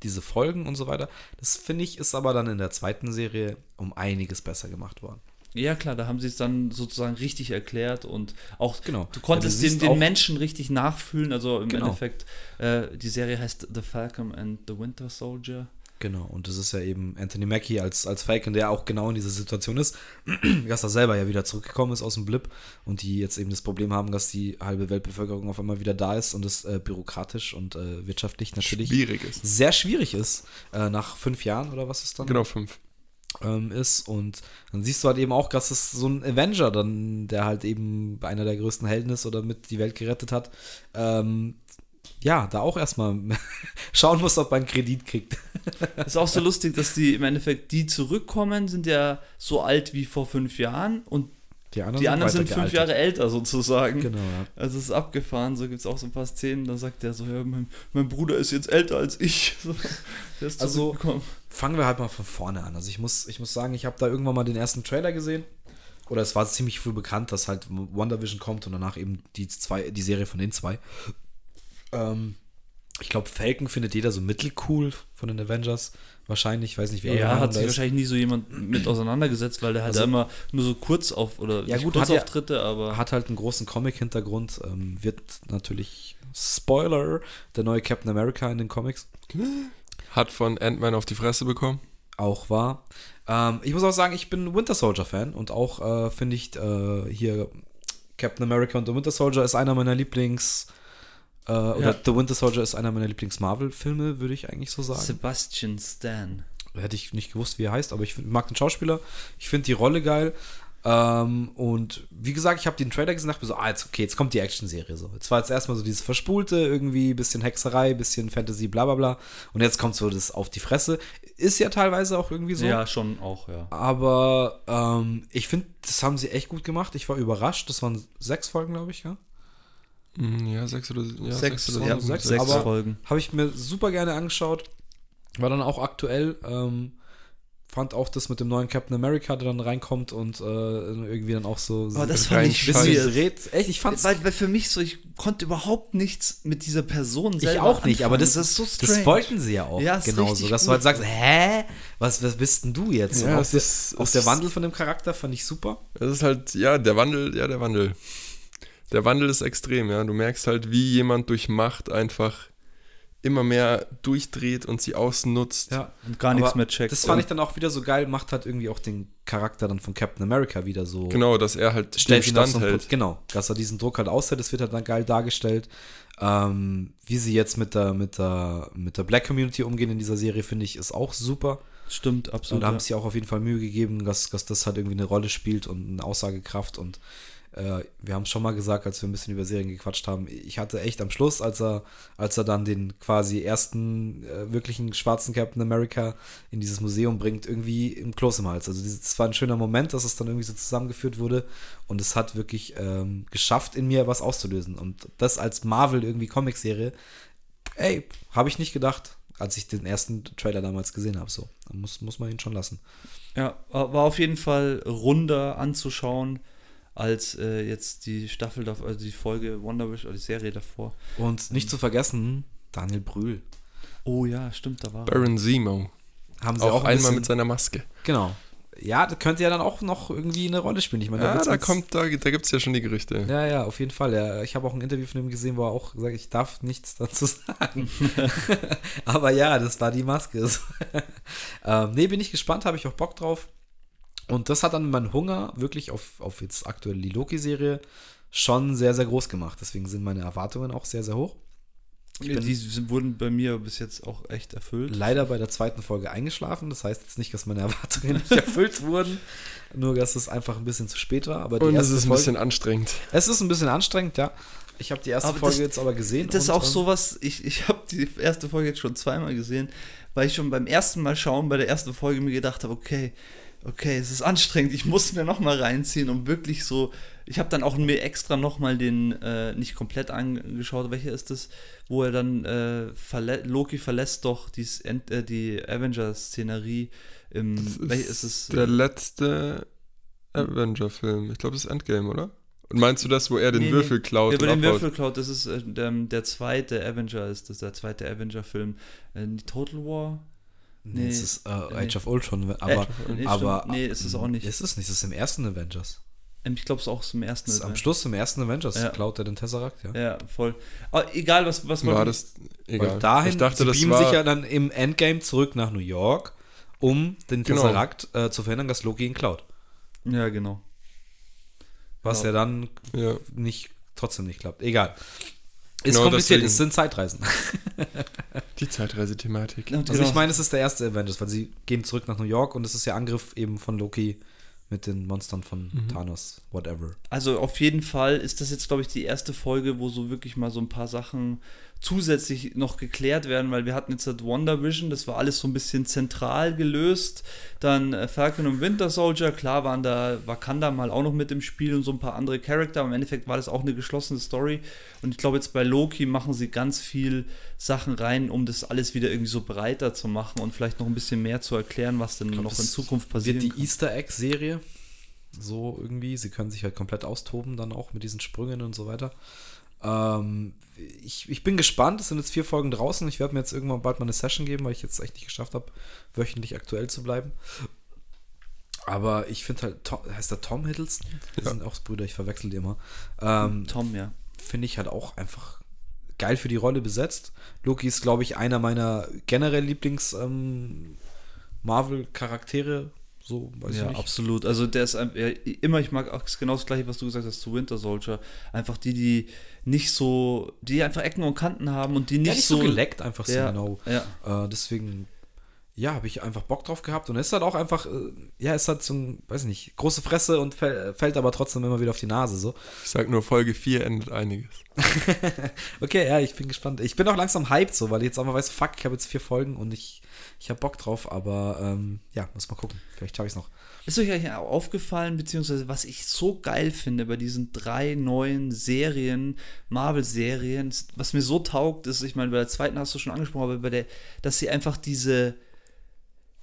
diese Folgen und so weiter, das finde ich ist aber dann in der zweiten Serie um einiges besser gemacht worden. Ja, klar, da haben sie es dann sozusagen richtig erklärt und auch Genau. du konntest Ja, du den, den auch- Menschen richtig nachfühlen. Also im Genau. Endeffekt, äh, die Serie heißt The Falcon and the Winter Soldier. Genau, und das ist ja eben Anthony Mackie als, als Falcon, der auch genau in dieser Situation ist, dass er selber ja wieder zurückgekommen ist aus dem Blip und die jetzt eben das Problem haben, dass die halbe Weltbevölkerung auf einmal wieder da ist und es äh, bürokratisch und äh, wirtschaftlich natürlich Schwierig ist. sehr schwierig ist, äh, nach fünf Jahren oder was ist dann? Genau, fünf. Ähm, ist. Und dann siehst du halt eben auch, dass es so ein Avenger dann, der halt eben einer der größten Helden ist oder mit die Welt gerettet hat, ähm, ja, da auch erstmal schauen muss, ob einen Kredit kriegt. Ist auch so lustig, dass die im Endeffekt, die zurückkommen, sind ja so alt wie vor fünf Jahren und Die anderen, die anderen sind fünf gealtert. Jahre älter sozusagen. Genau, ja. Also es ist abgefahren, so gibt es auch so ein paar Szenen, da sagt der so, ja, mein, mein Bruder ist jetzt älter als ich. So, der ist Also- zurückgekommen. Fangen wir halt mal von vorne an. Also ich muss, ich muss sagen, ich habe da irgendwann mal den ersten Trailer gesehen. Oder es war ziemlich früh bekannt, dass halt WandaVision kommt und danach eben die zwei, die Serie von den zwei. Ähm, ich glaube, Falcon findet jeder so mittelcool von den Avengers. Wahrscheinlich, ich weiß nicht, eure Ja, hat sich wahrscheinlich nie so jemand mit auseinandergesetzt, weil der halt Also- immer nur so kurz auf oder Ja, gut, hat ja- Kurzauftritte, aber Hat halt einen großen Comic-Hintergrund. Ähm, wird natürlich, Spoiler, der neue Captain America in den Comics Hat von Ant-Man auf die Fresse bekommen. auch war. Ähm, ich muss auch sagen, ich bin Winter Soldier-Fan und auch äh, finde ich äh, hier Captain America und The Winter Soldier ist einer meiner Lieblings- äh, oder The Winter Soldier ist einer meiner Lieblings-Marvel-Filme, würde ich eigentlich so sagen. Sebastian Stan. Hätte ich nicht gewusst, wie er heißt, aber ich mag den Schauspieler. Ich finde die Rolle geil. Ähm, und wie gesagt, ich habe den Trailer gesehen und dachte mir so, ah, jetzt, okay, jetzt kommt die Action-Serie so. Jetzt war jetzt erstmal so dieses Verspulte, irgendwie bisschen Hexerei, bisschen Fantasy, bla bla bla. Und jetzt kommt so das auf die Fresse. Ist ja teilweise auch irgendwie so. Ja, schon auch, ja. Aber ähm, ich finde, das haben sie echt gut gemacht. Ich war überrascht. Das waren sechs Folgen, glaube ich, ja. Mhm, Ja, sechs oder ja, Sechs, oder ja, sechs, sechs aber- Folgen. Habe ich mir super gerne angeschaut. War dann auch aktuell. Ähm, fand auch das mit dem neuen Captain America, der dann reinkommt und äh, irgendwie dann auch so. Aber das so fand ich weird. Echt, ich fand's. Weil, weil für mich so, ich konnte überhaupt nichts mit dieser Person Ich selber auch nicht, aber anfangen. das, ist so das strange. wollten sie ja auch Ja, ist genauso, dass du gut. halt sagst, hä, was, was bist denn du jetzt? Ja, auch, es der, ist- auch der Wandel von dem Charakter fand ich super. Es ist halt, ja, der Wandel, ja, der Wandel. Der Wandel ist extrem, ja. Du merkst halt, wie jemand durch Macht einfach immer mehr durchdreht und sie ausnutzt. Ja, Und gar nichts mehr checkt. Das fand ich dann auch wieder so geil, macht halt irgendwie auch den Charakter dann von Captain America wieder so. Genau, dass er halt dem stellt ihn auf so. Punkt, genau, dass er diesen Druck halt aushält, das wird halt dann geil dargestellt. Ähm, wie sie jetzt mit der, mit der, mit der Black Community umgehen in dieser Serie, finde ich, ist auch super. Stimmt, Und absolut. da haben ja. sie auch auf jeden Fall Mühe gegeben, dass, dass das halt irgendwie eine Rolle spielt und eine Aussagekraft und äh, wir haben es schon mal gesagt, als wir ein bisschen über Serien gequatscht haben, ich hatte echt am Schluss, als er, als er dann den quasi ersten äh, wirklichen schwarzen Captain America in dieses Museum bringt, irgendwie im Kloß im Hals. Also es war ein schöner Moment, dass es dann irgendwie so zusammengeführt wurde und es hat wirklich ähm, geschafft, in mir was auszulösen. Und das als Marvel irgendwie Comicserie, ey, habe ich nicht gedacht, als ich den ersten Trailer damals gesehen habe. So, muss, muss man ihn schon lassen. Ja, war auf jeden Fall runder anzuschauen als äh, jetzt die Staffel, also die Folge Wonder Wish oder die Serie davor. Und nicht zu vergessen, Daniel Brühl. Oh ja, stimmt, da war Baron Zemo. Haben sie auch, auch ein einmal mit seiner Maske. Genau. Ja, das könnte ja dann auch noch irgendwie eine Rolle spielen. Ich meine, ja, da, da kommt, da, da gibt es ja schon die Gerüchte. Ja, ja, auf jeden Fall. Ja, ich habe auch ein Interview von ihm gesehen, wo er auch sagt, ich darf nichts dazu sagen. Aber ja, das war die Maske. ähm, nee, bin ich gespannt, habe ich auch Bock drauf. Und das hat dann meinen Hunger wirklich auf, auf jetzt aktuell die Loki-Serie schon sehr, sehr groß gemacht. Deswegen sind meine Erwartungen auch sehr, sehr hoch. die wurden bei mir bis jetzt auch echt erfüllt. Leider bei der zweiten Folge eingeschlafen. Das heißt jetzt nicht, dass meine Erwartungen nicht erfüllt wurden, nur dass es einfach ein bisschen zu spät war. Aber und es ist ein Folge, bisschen anstrengend. Es ist ein bisschen anstrengend, ja. Ich habe die erste aber Folge das, jetzt aber gesehen. Das ist auch sowas, ich, ich habe die erste Folge jetzt schon zweimal gesehen, weil ich schon beim ersten Mal schauen bei der ersten Folge mir gedacht habe, okay, okay, es ist anstrengend, ich muss mir nochmal reinziehen, um wirklich so. Ich habe dann auch mir extra nochmal den, äh, nicht komplett angeschaut, welcher ist das, wo er dann, äh, verlä Loki verlässt doch dies, äh, die Avenger-Szenerie im. Das ist, ist es? Der letzte Avenger-Film. Ich glaube, das ist Endgame, oder? Und meinst du das, wo er den nee, Würfel klaut? Ja, wo den Würfel klaut, das ist äh, der, der, zweite Avenger, ist das der zweite Avenger-Film. Äh, Total War? Nee, es ist äh, Age nee. of Ultron, aber, nee, aber nee, ist es auch nicht. Ist es nicht, es ist im ersten Avengers. Ähm, ich glaube, es ist auch im ersten Avengers. Am Schluss im ersten Avengers ja. klaut er den Tesseract, ja. Ja, voll. Aber egal, was, was war das? Egal. Weil dahin, ich dachte, das beamen sich ja dann im Endgame zurück nach New York, um den genau. Tesseract äh, zu verhindern, dass Loki ihn klaut. Ja, genau. Was genau. ja dann ja. nicht, trotzdem nicht klappt. Egal. Ist genau kompliziert, es sind Zeitreisen. Die Zeitreisethematik. Also ich meine, es ist der erste Avengers, weil sie gehen zurück nach New York und es ist der Angriff eben von Loki mit den Monstern von mhm. Thanos, whatever. Also auf jeden Fall ist das jetzt, glaube ich, die erste Folge, wo so wirklich mal so ein paar Sachen zusätzlich noch geklärt werden, weil wir hatten jetzt das Wonder Vision, das war alles so ein bisschen zentral gelöst. Dann äh, Falcon und Winter Soldier, klar waren da Wakanda mal auch noch mit im Spiel und so ein paar andere Charakter, aber im Endeffekt war das auch eine geschlossene Story. Und ich glaube, jetzt bei Loki machen sie ganz viel Sachen rein, um das alles wieder irgendwie so breiter zu machen und vielleicht noch ein bisschen mehr zu erklären, was denn glaub, noch in Zukunft passiert. Wird die Easter Egg-Serie so irgendwie, sie können sich halt komplett austoben, dann auch mit diesen Sprüngen und so weiter. Ähm, ich, ich bin gespannt. Es sind jetzt vier Folgen draußen. Ich werde mir jetzt irgendwann bald mal eine Session geben, weil ich jetzt echt nicht geschafft habe, wöchentlich aktuell zu bleiben. Aber ich finde halt, Tom, heißt der Tom Hiddleston? Das ja. sind auch Brüder, ich verwechsel die immer. Ähm, Tom, ja. Finde ich halt auch einfach geil für die Rolle besetzt. Loki ist, glaube ich, einer meiner generell Lieblings-Marvel-Charaktere. Ähm, so, weiß ja, ich nicht. absolut. Also der ist ja, immer, ich mag auch genau das gleiche, was du gesagt hast zu Winter Soldier. Einfach die, die nicht so, die einfach Ecken und Kanten haben und die nicht, ja, nicht so, so geleckt einfach ja, so genau. Ja. Äh, deswegen, ja, habe ich einfach Bock drauf gehabt und es ist halt auch einfach, äh, ja, es hat so ein, weiß nicht, große Fresse und fällt aber trotzdem immer wieder auf die Nase so. Ich sag nur, Folge 4 endet einiges. okay, ja, ich bin gespannt. Ich bin auch langsam hyped so, weil ich jetzt auch mal weiß, fuck, ich habe jetzt vier Folgen und ich ich habe Bock drauf, aber ähm, ja, muss mal gucken. Vielleicht schaffe ich es noch. Ist euch eigentlich aufgefallen, beziehungsweise was ich so geil finde bei diesen drei neuen Serien, Marvel-Serien, was mir so taugt, ist, ich meine, bei der zweiten hast du schon angesprochen, aber bei der, dass sie einfach diese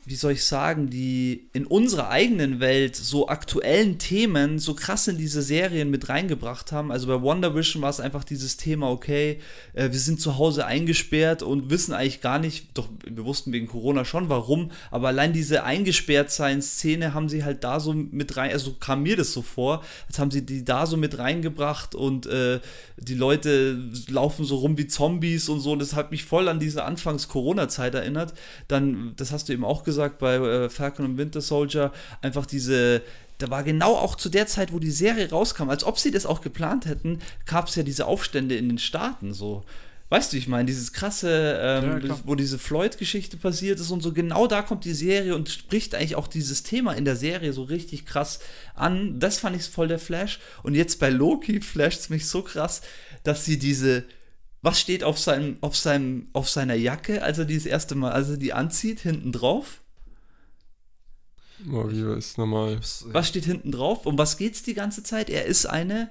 wie soll ich sagen, die in unserer eigenen Welt so aktuellen Themen so krass in diese Serien mit reingebracht haben. Also bei Wonder Vision war es einfach dieses Thema, okay, äh, wir sind zu Hause eingesperrt und wissen eigentlich gar nicht, doch wir wussten wegen Corona schon warum, aber allein diese Eingesperrtsein-Szene haben sie halt da so mit rein, also kam mir das so vor, als haben sie die da so mit reingebracht und äh, die Leute laufen so rum wie Zombies und so und das hat mich voll an diese Anfangs-Corona-Zeit erinnert. Dann, das hast du eben auch gesagt, gesagt bei äh, Falcon und Winter Soldier, einfach diese, da war genau auch zu der Zeit, wo die Serie rauskam, als ob sie das auch geplant hätten, gab es ja diese Aufstände in den Staaten so. Weißt du, ich meine, dieses krasse, ähm, ja, wo diese Floyd-Geschichte passiert ist und so, genau da kommt die Serie und spricht eigentlich auch dieses Thema in der Serie so richtig krass an. Das fand ich voll der Flash. Und jetzt bei Loki flasht es mich so krass, dass sie diese, was steht auf seinem, auf seinem, auf seiner Jacke, als er die das erste Mal, als er die anzieht, hinten drauf? Oh, wie ist normal. Was steht hinten drauf? Um was geht's die ganze Zeit? Er ist eine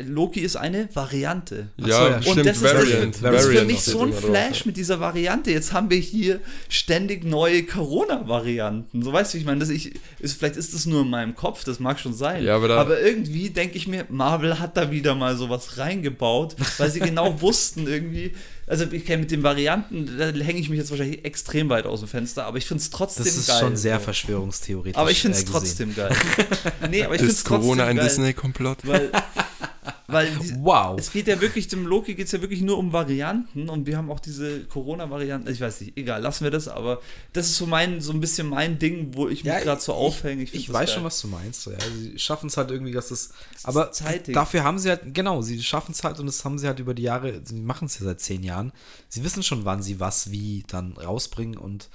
Loki ist eine Variante. Ja, ja und stimmt, das Variant. ist, das ist für mich so ein Flash mit dieser Variante. Jetzt haben wir hier ständig neue Corona-Varianten. So weißt du, ich meine, das ich, ist, vielleicht ist das nur in meinem Kopf, das mag schon sein. Ja, aber, aber irgendwie denke ich mir, Marvel hat da wieder mal sowas reingebaut, weil sie genau wussten irgendwie, also ich kenne mit den Varianten, da hänge ich mich jetzt wahrscheinlich extrem weit aus dem Fenster, aber ich finde es trotzdem geil. Das ist geil, schon sehr so. verschwörungstheoretisch. Aber ich finde es trotzdem geil. nee, aber ich ist Corona ein Disney-Komplott? Weil weil die, wow. es geht ja wirklich, dem Loki geht es ja wirklich nur um Varianten und wir haben auch diese Corona-Varianten, ich weiß nicht, egal, lassen wir das, aber das ist so mein, so ein bisschen mein Ding, wo ich mich ja, gerade so aufhänge. Ich, ich weiß geil. schon, was du meinst. Ja. Sie schaffen es halt irgendwie, dass das, das aber zeitig. dafür haben sie halt, genau, sie schaffen es halt und das haben sie halt über die Jahre, sie machen es ja seit zehn Jahren. Sie wissen schon, wann sie was wie dann rausbringen und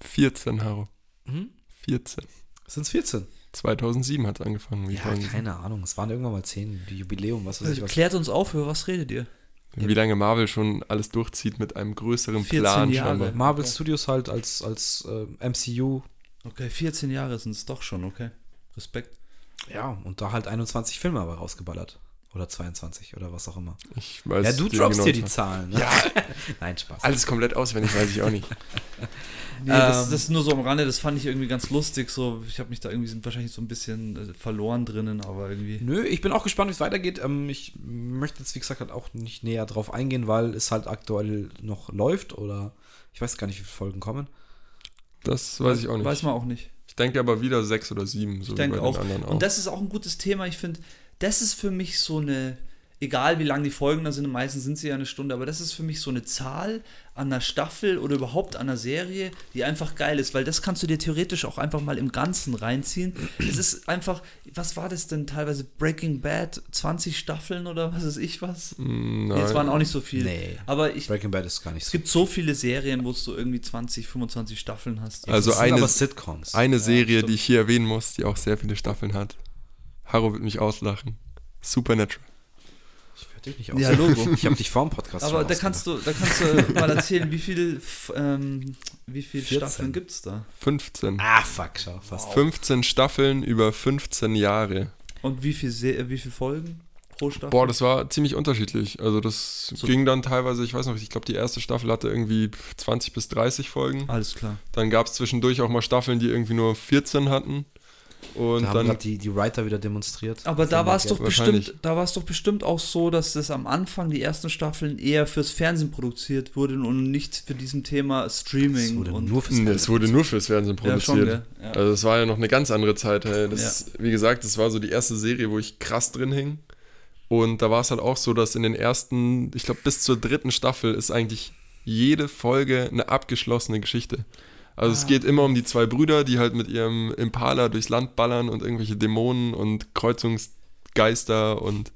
14, Haro. Hm? 14. Sind es 14? 2007 hat es angefangen. Wie ja, keine Ahnung. Es waren irgendwann mal zehn, die Jubiläum, was weiß also, ich. Was. Klärt uns auf, über was redet ihr? Wie lange Marvel schon alles durchzieht mit einem größeren Plan. Jahre. Marvel Studios halt als, als äh, MCU. Okay, 14 Jahre sind es doch schon, okay. Respekt. Ja, und da halt 21 Filme aber rausgeballert. Oder 22 oder was auch immer. Ich weiß ja, du droppst hier die Zahlen. Ne? Ja. Nein, Spaß. Alles komplett auswendig, weiß ich auch nicht. Nee, ähm, das, das, ist nur so am Rande, das fand ich irgendwie ganz lustig. So, ich habe mich da irgendwie sind wahrscheinlich so ein bisschen äh, verloren drinnen, aber irgendwie. Nö, ich bin auch gespannt, wie es weitergeht. Ähm, ich möchte jetzt, wie gesagt, halt auch nicht näher drauf eingehen, weil es halt aktuell noch läuft oder ich weiß gar nicht, wie viele Folgen kommen. Das weiß ich auch nicht. Weiß man auch nicht. Ich denke aber wieder sechs oder sieben, so ich denke auch. auch. Und das ist auch ein gutes Thema. Ich finde, das ist für mich so eine egal wie lang die Folgen da sind, meistens sind sie ja eine Stunde, aber das ist für mich so eine Zahl an einer Staffel oder überhaupt an einer Serie, die einfach geil ist, weil das kannst du dir theoretisch auch einfach mal im Ganzen reinziehen. es ist einfach, was war das denn teilweise? Breaking Bad, 20 Staffeln oder was weiß ich was? Mm, nein. Jetzt waren auch nicht so viele. Nee. Aber ich, Breaking Bad ist gar nicht so. Es gibt so viele Serien, wo du irgendwie 20, 25 Staffeln hast. Also eine, Sitcoms. Eine Serie, ja, die ich hier erwähnen muss, die auch sehr viele Staffeln hat. Harro wird mich auslachen. Supernatural dich nicht aus. Ja, Logo. Ich habe dich vor dem Podcast Aber da kannst, du, da kannst du mal erzählen, wie viele ähm, wie viel Staffeln gibt es da? 15. Ah, fuck, schau, fast. Wow. 15 Staffeln über 15 Jahre. Und wie viele wie viel Folgen? Pro Staffel? Boah, das war ziemlich unterschiedlich. Also das so ging dann teilweise, ich weiß noch, ich glaube die erste Staffel hatte irgendwie 20 bis 30 Folgen. Alles klar. Dann gab es zwischendurch auch mal Staffeln, die irgendwie nur 14 hatten. Und da dann haben die, die Writer wieder demonstriert. Aber da war es doch bestimmt, da war es doch bestimmt auch so, dass das am Anfang die ersten Staffeln eher fürs Fernsehen produziert wurden und nicht für diesem Thema Streaming. Es wurde, und nur, fürs Fernsehen es wurde nur fürs Fernsehen produziert. Ja, schon, ja. Also es war ja noch eine ganz andere Zeit. Das, ja. Wie gesagt, das war so die erste Serie, wo ich krass drin hing. Und da war es halt auch so, dass in den ersten, ich glaube bis zur dritten Staffel ist eigentlich jede Folge eine abgeschlossene Geschichte. Also ah. es geht immer um die zwei Brüder, die halt mit ihrem Impala durchs Land ballern und irgendwelche Dämonen und Kreuzungsgeister und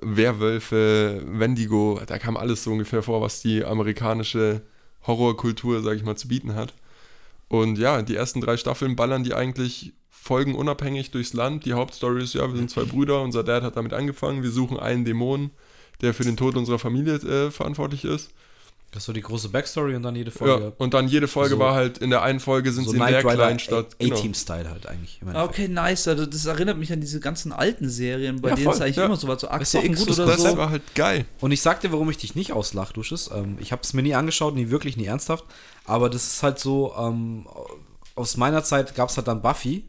Werwölfe, Wendigo, da kam alles so ungefähr vor, was die amerikanische Horrorkultur, sag ich mal, zu bieten hat. Und ja, die ersten drei Staffeln ballern die eigentlich folgenunabhängig durchs Land. Die Hauptstory ist, ja, wir sind zwei Brüder, unser Dad hat damit angefangen, wir suchen einen Dämon, der für den Tod unserer Familie äh, verantwortlich ist. Das ist so die große Backstory und dann jede Folge. Ja, und dann jede Folge so, war halt, in der einen Folge sind so sie in der kleinen Stadt. Genau. A-Team-Style halt eigentlich. Okay, nice. Also das erinnert mich an diese ganzen alten Serien, bei ja, denen es eigentlich ja. immer so war. So Axel ja X oder das so. Das war halt geil. Und ich sag dir, warum ich dich nicht auslach, Dusches. Ähm, ich habe es mir nie angeschaut, nie wirklich, nie ernsthaft. Aber das ist halt so, ähm, aus meiner Zeit gab es halt dann Buffy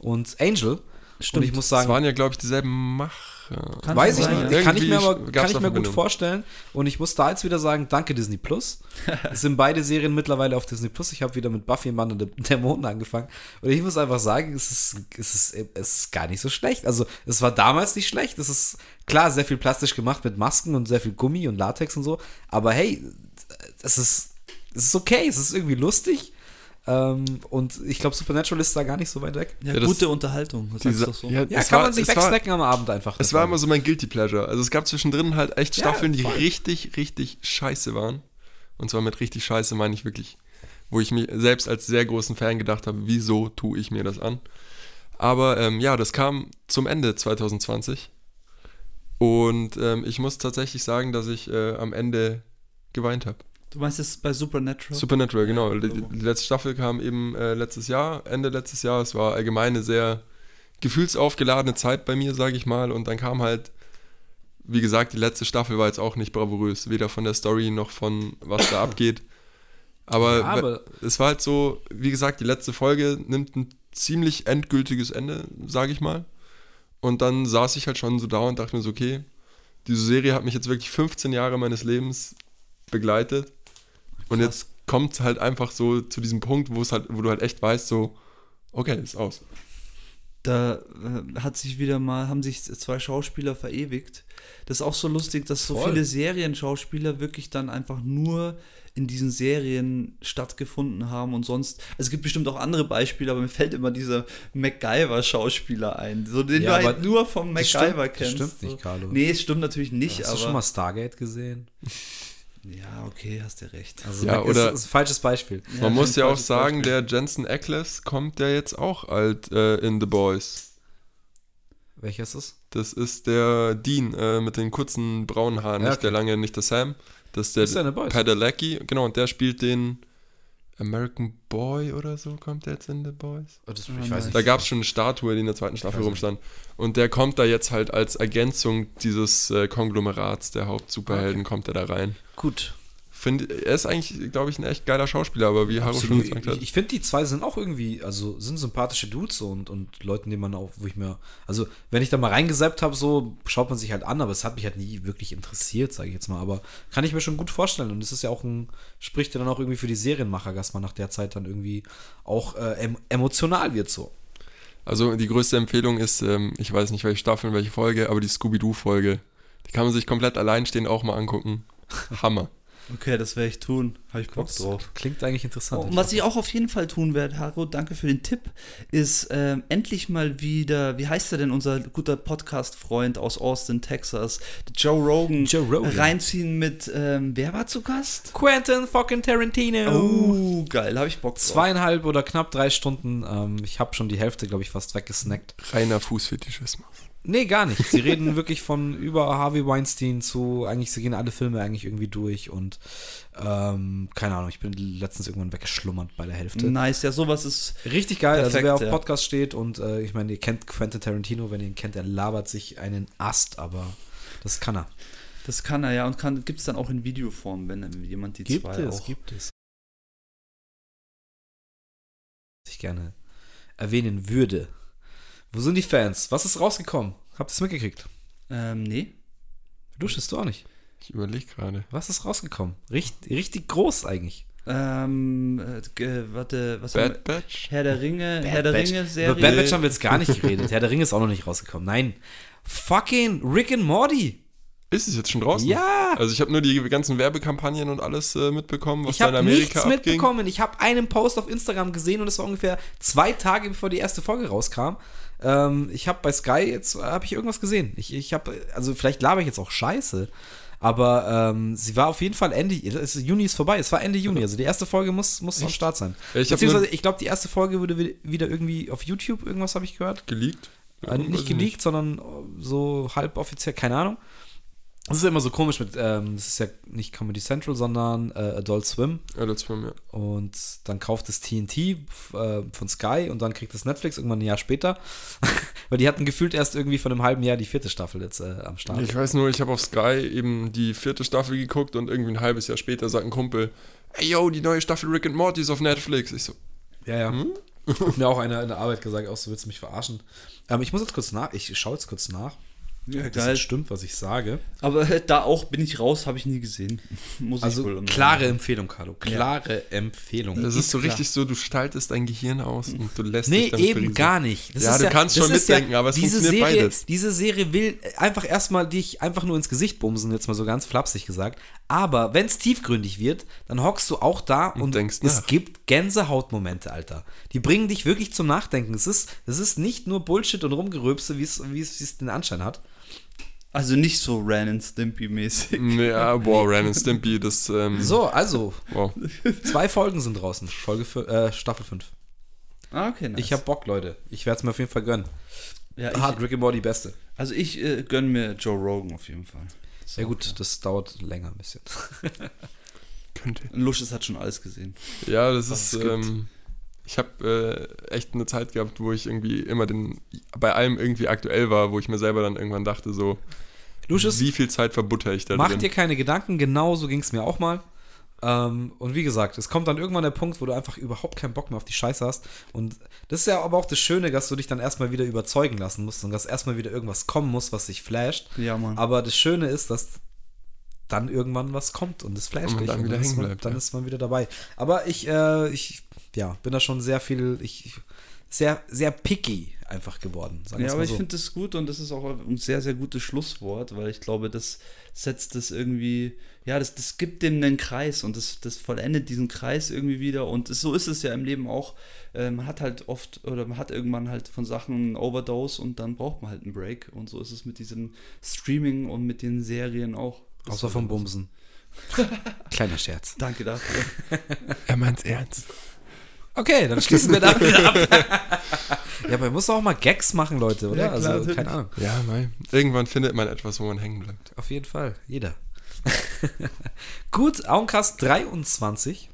und Angel. Stimmt. Und ich muss sagen. Das waren ja, glaube ich, dieselben Macher. Kann Weiß ich nicht. Kann ich mir aber kann ich mir gut vorstellen. Und ich muss da jetzt wieder sagen, danke Disney Plus. es sind beide Serien mittlerweile auf Disney Plus. Ich habe wieder mit Buffy Mann und Dämonen angefangen. Und ich muss einfach sagen, es ist, es, ist, es ist gar nicht so schlecht. Also, es war damals nicht schlecht. Es ist klar sehr viel plastisch gemacht mit Masken und sehr viel Gummi und Latex und so. Aber hey, es ist, es ist okay. Es ist irgendwie lustig. Ähm, und ich glaube, Supernatural ist da gar nicht so weit weg. Ja, ja gute Unterhaltung. Diese, so. Ja, ja kann war, man sich wegsnacken am Abend einfach. Es war immer so mein Guilty Pleasure. Also es gab zwischendrin halt echt Staffeln, die richtig, richtig scheiße waren. Und zwar mit richtig scheiße meine ich wirklich, wo ich mir selbst als sehr großen Fan gedacht habe, wieso tue ich mir das an? Aber ähm, ja, das kam zum Ende 2020. Und ähm, ich muss tatsächlich sagen, dass ich äh, am Ende geweint habe. Du meinst es bei Supernatural? Supernatural, genau. Die, die letzte Staffel kam eben äh, letztes Jahr, Ende letztes Jahr. Es war allgemein eine sehr gefühlsaufgeladene Zeit bei mir, sage ich mal. Und dann kam halt, wie gesagt, die letzte Staffel war jetzt auch nicht bravourös. Weder von der Story noch von was da abgeht. Aber, ja, aber es war halt so, wie gesagt, die letzte Folge nimmt ein ziemlich endgültiges Ende, sage ich mal. Und dann saß ich halt schon so da und dachte mir so, okay, diese Serie hat mich jetzt wirklich 15 Jahre meines Lebens begleitet. Und jetzt kommt es halt einfach so zu diesem Punkt, wo es halt, wo du halt echt weißt, so, okay, ist aus. Da äh, hat sich wieder mal, haben sich zwei Schauspieler verewigt. Das ist auch so lustig, dass so Voll. viele Serienschauspieler wirklich dann einfach nur in diesen Serien stattgefunden haben und sonst. Also es gibt bestimmt auch andere Beispiele, aber mir fällt immer dieser MacGyver-Schauspieler ein, so den ja, du halt nur vom MacGyver stimmt, kennst. Das stimmt nicht, Carlo. Nee, es stimmt natürlich nicht. Hast du schon mal Stargate gesehen? Ja, okay, hast du recht. Also ja, oder ist, ist ein falsches Beispiel. Man ja, muss ja auch sagen, Beispiel. der Jensen Ackles kommt ja jetzt auch alt äh, in The Boys. Welcher ist das? Das ist der Dean äh, mit den kurzen braunen Haaren, ja, nicht der lange, nicht der Sam. Das ist der, ist der Padalecki, genau, und der spielt den American Boy oder so, kommt der jetzt in The Boys? Oh, das, ich weiß nicht. Da gab es schon eine Statue, die in der zweiten Staffel rumstand. Und der kommt da jetzt halt als Ergänzung dieses äh, Konglomerats der Hauptsuperhelden, okay. kommt er da rein. Gut. Find, er ist eigentlich, glaube ich, ein echt geiler Schauspieler, aber wie Haru schon gesagt hat. Ich, ich finde, die zwei sind auch irgendwie, also sind sympathische Dudes und, und Leuten, die man auch, wo ich mir, also wenn ich da mal reingesappt habe, so schaut man sich halt an, aber es hat mich halt nie wirklich interessiert, sage ich jetzt mal. Aber kann ich mir schon gut vorstellen und es ist ja auch ein, spricht ja dann auch irgendwie für die Serienmacher, dass man nach der Zeit dann irgendwie auch äh, emotional wird so. Also die größte Empfehlung ist, ähm, ich weiß nicht welche Staffel, welche Folge, aber die Scooby-Doo-Folge. Die kann man sich komplett alleinstehend auch mal angucken. Hammer. Okay, das werde ich tun. Habe ich Bock drauf. Klingt eigentlich interessant. Oh, und was ich auch auf jeden Fall tun werde, Haro, danke für den Tipp, ist ähm, endlich mal wieder, wie heißt er denn, unser guter Podcast-Freund aus Austin, Texas, Joe Rogan, Joe Rogan. reinziehen mit, ähm, wer war zu Gast? Quentin fucking Tarantino. Oh, geil, habe ich Bock drauf. Zweieinhalb oder knapp drei Stunden. Ähm, ich habe schon die Hälfte, glaube ich, fast weggesnackt. Reiner Fußfetischismus. Nee, gar nicht. Sie reden wirklich von über Harvey Weinstein zu, eigentlich, sie gehen alle Filme eigentlich irgendwie durch und ähm, keine Ahnung, ich bin letztens irgendwann weggeschlummert bei der Hälfte. Nice, ja, sowas ist richtig geil. Perfekt, also wer auf ja. Podcast steht und äh, ich meine, ihr kennt Quentin Tarantino, wenn ihr ihn kennt, er labert sich einen Ast, aber das kann er. Das kann er, ja, und gibt es dann auch in Videoform, wenn jemand die gibt zwei es, auch. Gibt es, Ich gerne erwähnen würde. Wo sind die Fans? Was ist rausgekommen? Habt ihr es mitgekriegt? Ähm, nee. Duschest du auch nicht? Ich überlege gerade. Was ist rausgekommen? Richtig, richtig groß eigentlich. Ähm, äh, warte, was Bad Batch? Herr der Ringe, Bad Herr der Batch. Ringe Serie. Über Bad Batch haben wir jetzt gar nicht geredet. Herr der Ringe ist auch noch nicht rausgekommen. Nein. Fucking Rick and Morty. Ist es jetzt schon draußen? Ja. Also ich habe nur die ganzen Werbekampagnen und alles äh, mitbekommen, was ich da in Amerika nichts abging. mitbekommen. Ich habe einen Post auf Instagram gesehen und es war ungefähr zwei Tage bevor die erste Folge rauskam. Ähm, ich habe bei Sky jetzt habe ich irgendwas gesehen. Ich, ich habe also vielleicht laber ich jetzt auch Scheiße, aber ähm, sie war auf jeden Fall Ende ist, Juni ist vorbei. Es war Ende Juni. Also die erste Folge muss muss am Start sein. Ich Beziehungsweise ich glaube die erste Folge wurde wieder irgendwie auf YouTube irgendwas habe ich gehört. Geleakt? Äh, nicht geleakt, nicht. sondern so halboffiziell, keine Ahnung. Das ist ja immer so komisch mit, ähm, das ist ja nicht Comedy Central, sondern äh, Adult Swim. Adult Swim, ja. Und dann kauft es TNT äh, von Sky und dann kriegt es Netflix irgendwann ein Jahr später. Weil die hatten gefühlt erst irgendwie von einem halben Jahr die vierte Staffel jetzt äh, am Start. Ich weiß nur, ich habe auf Sky eben die vierte Staffel geguckt und irgendwie ein halbes Jahr später sagt ein Kumpel, ey yo, die neue Staffel Rick and Morty ist auf Netflix. Ich so, ja, ja. Hm? Hat mir auch einer in der Arbeit gesagt, auch so willst du mich verarschen. Ähm, ich muss jetzt kurz nach, ich schaue jetzt kurz nach Ja, geil. Das stimmt, was ich sage. Aber da auch bin ich raus, habe ich nie gesehen. Muss also, ich wohl klare. Empfehlung, Carlo. Klare ja. Empfehlung. Das ist so klar. richtig so, du schaltest dein Gehirn aus und du lässt nee, dich damit eben gar nicht. Das ja, du ja, kannst schon mitdenken, aber es funktioniert Serie, beides. Diese Serie will einfach erstmal dich einfach nur ins Gesicht bumsen, jetzt mal so ganz flapsig gesagt. Aber wenn es tiefgründig wird, dann hockst du auch da und, und denkst es nach. gibt Gänsehautmomente, Alter. Die bringen dich wirklich zum Nachdenken. Es ist, es ist nicht nur Bullshit und Rumgeröpse, wie es den Anschein hat. Also nicht so Ren and Stimpy mäßig. Ja, boah, Ren and Stimpy, das. Ähm, so, also. Wow. Zwei Folgen sind draußen. Folge äh, Staffel 5. Ah, okay, nice. Ich hab Bock, Leute. Ich werde es mir auf jeden Fall gönnen. Ja, Hard Rick and Morty Beste. Also ich äh, gönne mir Joe Rogan auf jeden Fall. So, ja gut, ja. das dauert länger ein bisschen. Könnte. Lusches hat schon alles gesehen. Ja, das Was ist. Ähm, ich habe äh, echt eine Zeit gehabt, wo ich irgendwie immer den bei allem irgendwie aktuell war, wo ich mir selber dann irgendwann dachte so, Lucius, wie viel Zeit verbutter ich da mach drin? Mach dir keine Gedanken, genau so ging es mir auch mal. Ähm, und wie gesagt, es kommt dann irgendwann der Punkt, wo du einfach überhaupt keinen Bock mehr auf die Scheiße hast. Und das ist ja aber auch das Schöne, dass du dich dann erstmal wieder überzeugen lassen musst und dass erstmal wieder irgendwas kommen muss, was sich flasht. Ja, Mann. Aber das Schöne ist, dass dann irgendwann was kommt und es flasht und dich. Dann, wieder dann, ist, man, bleibt, dann ja. ist man wieder dabei. Aber ich, äh, ich ja, bin da schon sehr viel, ich, sehr, sehr picky einfach geworden. ja, aber so. ich finde das gut und das ist auch ein sehr, sehr gutes Schlusswort, weil ich glaube, das setzt das irgendwie, ja, das, das gibt dem einen Kreis und das, das vollendet diesen Kreis irgendwie wieder und das, so ist es ja im Leben auch. Äh, man hat halt oft oder man hat irgendwann halt von Sachen einen Overdose und dann braucht man halt einen Break und so ist es mit diesem Streaming und mit den Serien auch. Das Außer vom Bumsen. Kleiner Scherz. Danke dafür. er meint's ernst. Okay, dann schließen wir damit ab. ja, aber man muss auch mal Gags machen, Leute, oder? Ja, klar, also, keine Ahnung. Ja, nein. Irgendwann findet man etwas, wo man hängen bleibt. Auf jeden Fall, jeder. Gut, Augencast 23.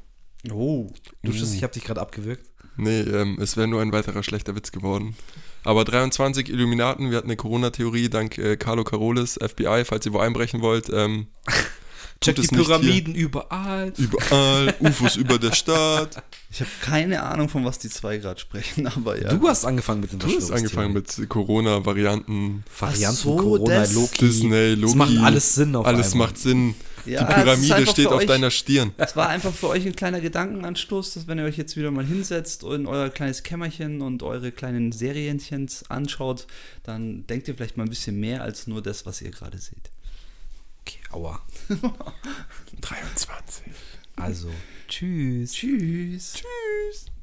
Oh. Du mm. ich habe dich gerade abgewürgt. Nee, ähm, es wäre nur ein weiterer schlechter Witz geworden. Aber 23 Illuminaten, wir hatten eine Corona-Theorie dank äh, Carlo Carolis, FBI, falls ihr wo einbrechen wollt. Ähm, Check die Pyramiden überall. Überall, UFOs über der Stadt. Ich habe keine Ahnung, von was die zwei gerade sprechen, aber ja. Du hast angefangen mit den Du hast angefangen mit Corona-Varianten. Varianten, so, Corona, Loki. Disney, Loki. Das macht alles Sinn auf Alles einmal. macht Sinn. Ja, die Pyramide steht auf euch, deiner Stirn. Es war einfach für euch ein kleiner Gedankenanstoß, dass wenn ihr euch jetzt wieder mal hinsetzt und euer kleines Kämmerchen und eure kleinen Serienchens anschaut, dann denkt ihr vielleicht mal ein bisschen mehr als nur das, was ihr gerade seht. Okay, aua. 23. Also, tschüss. Tschüss. Tschüss.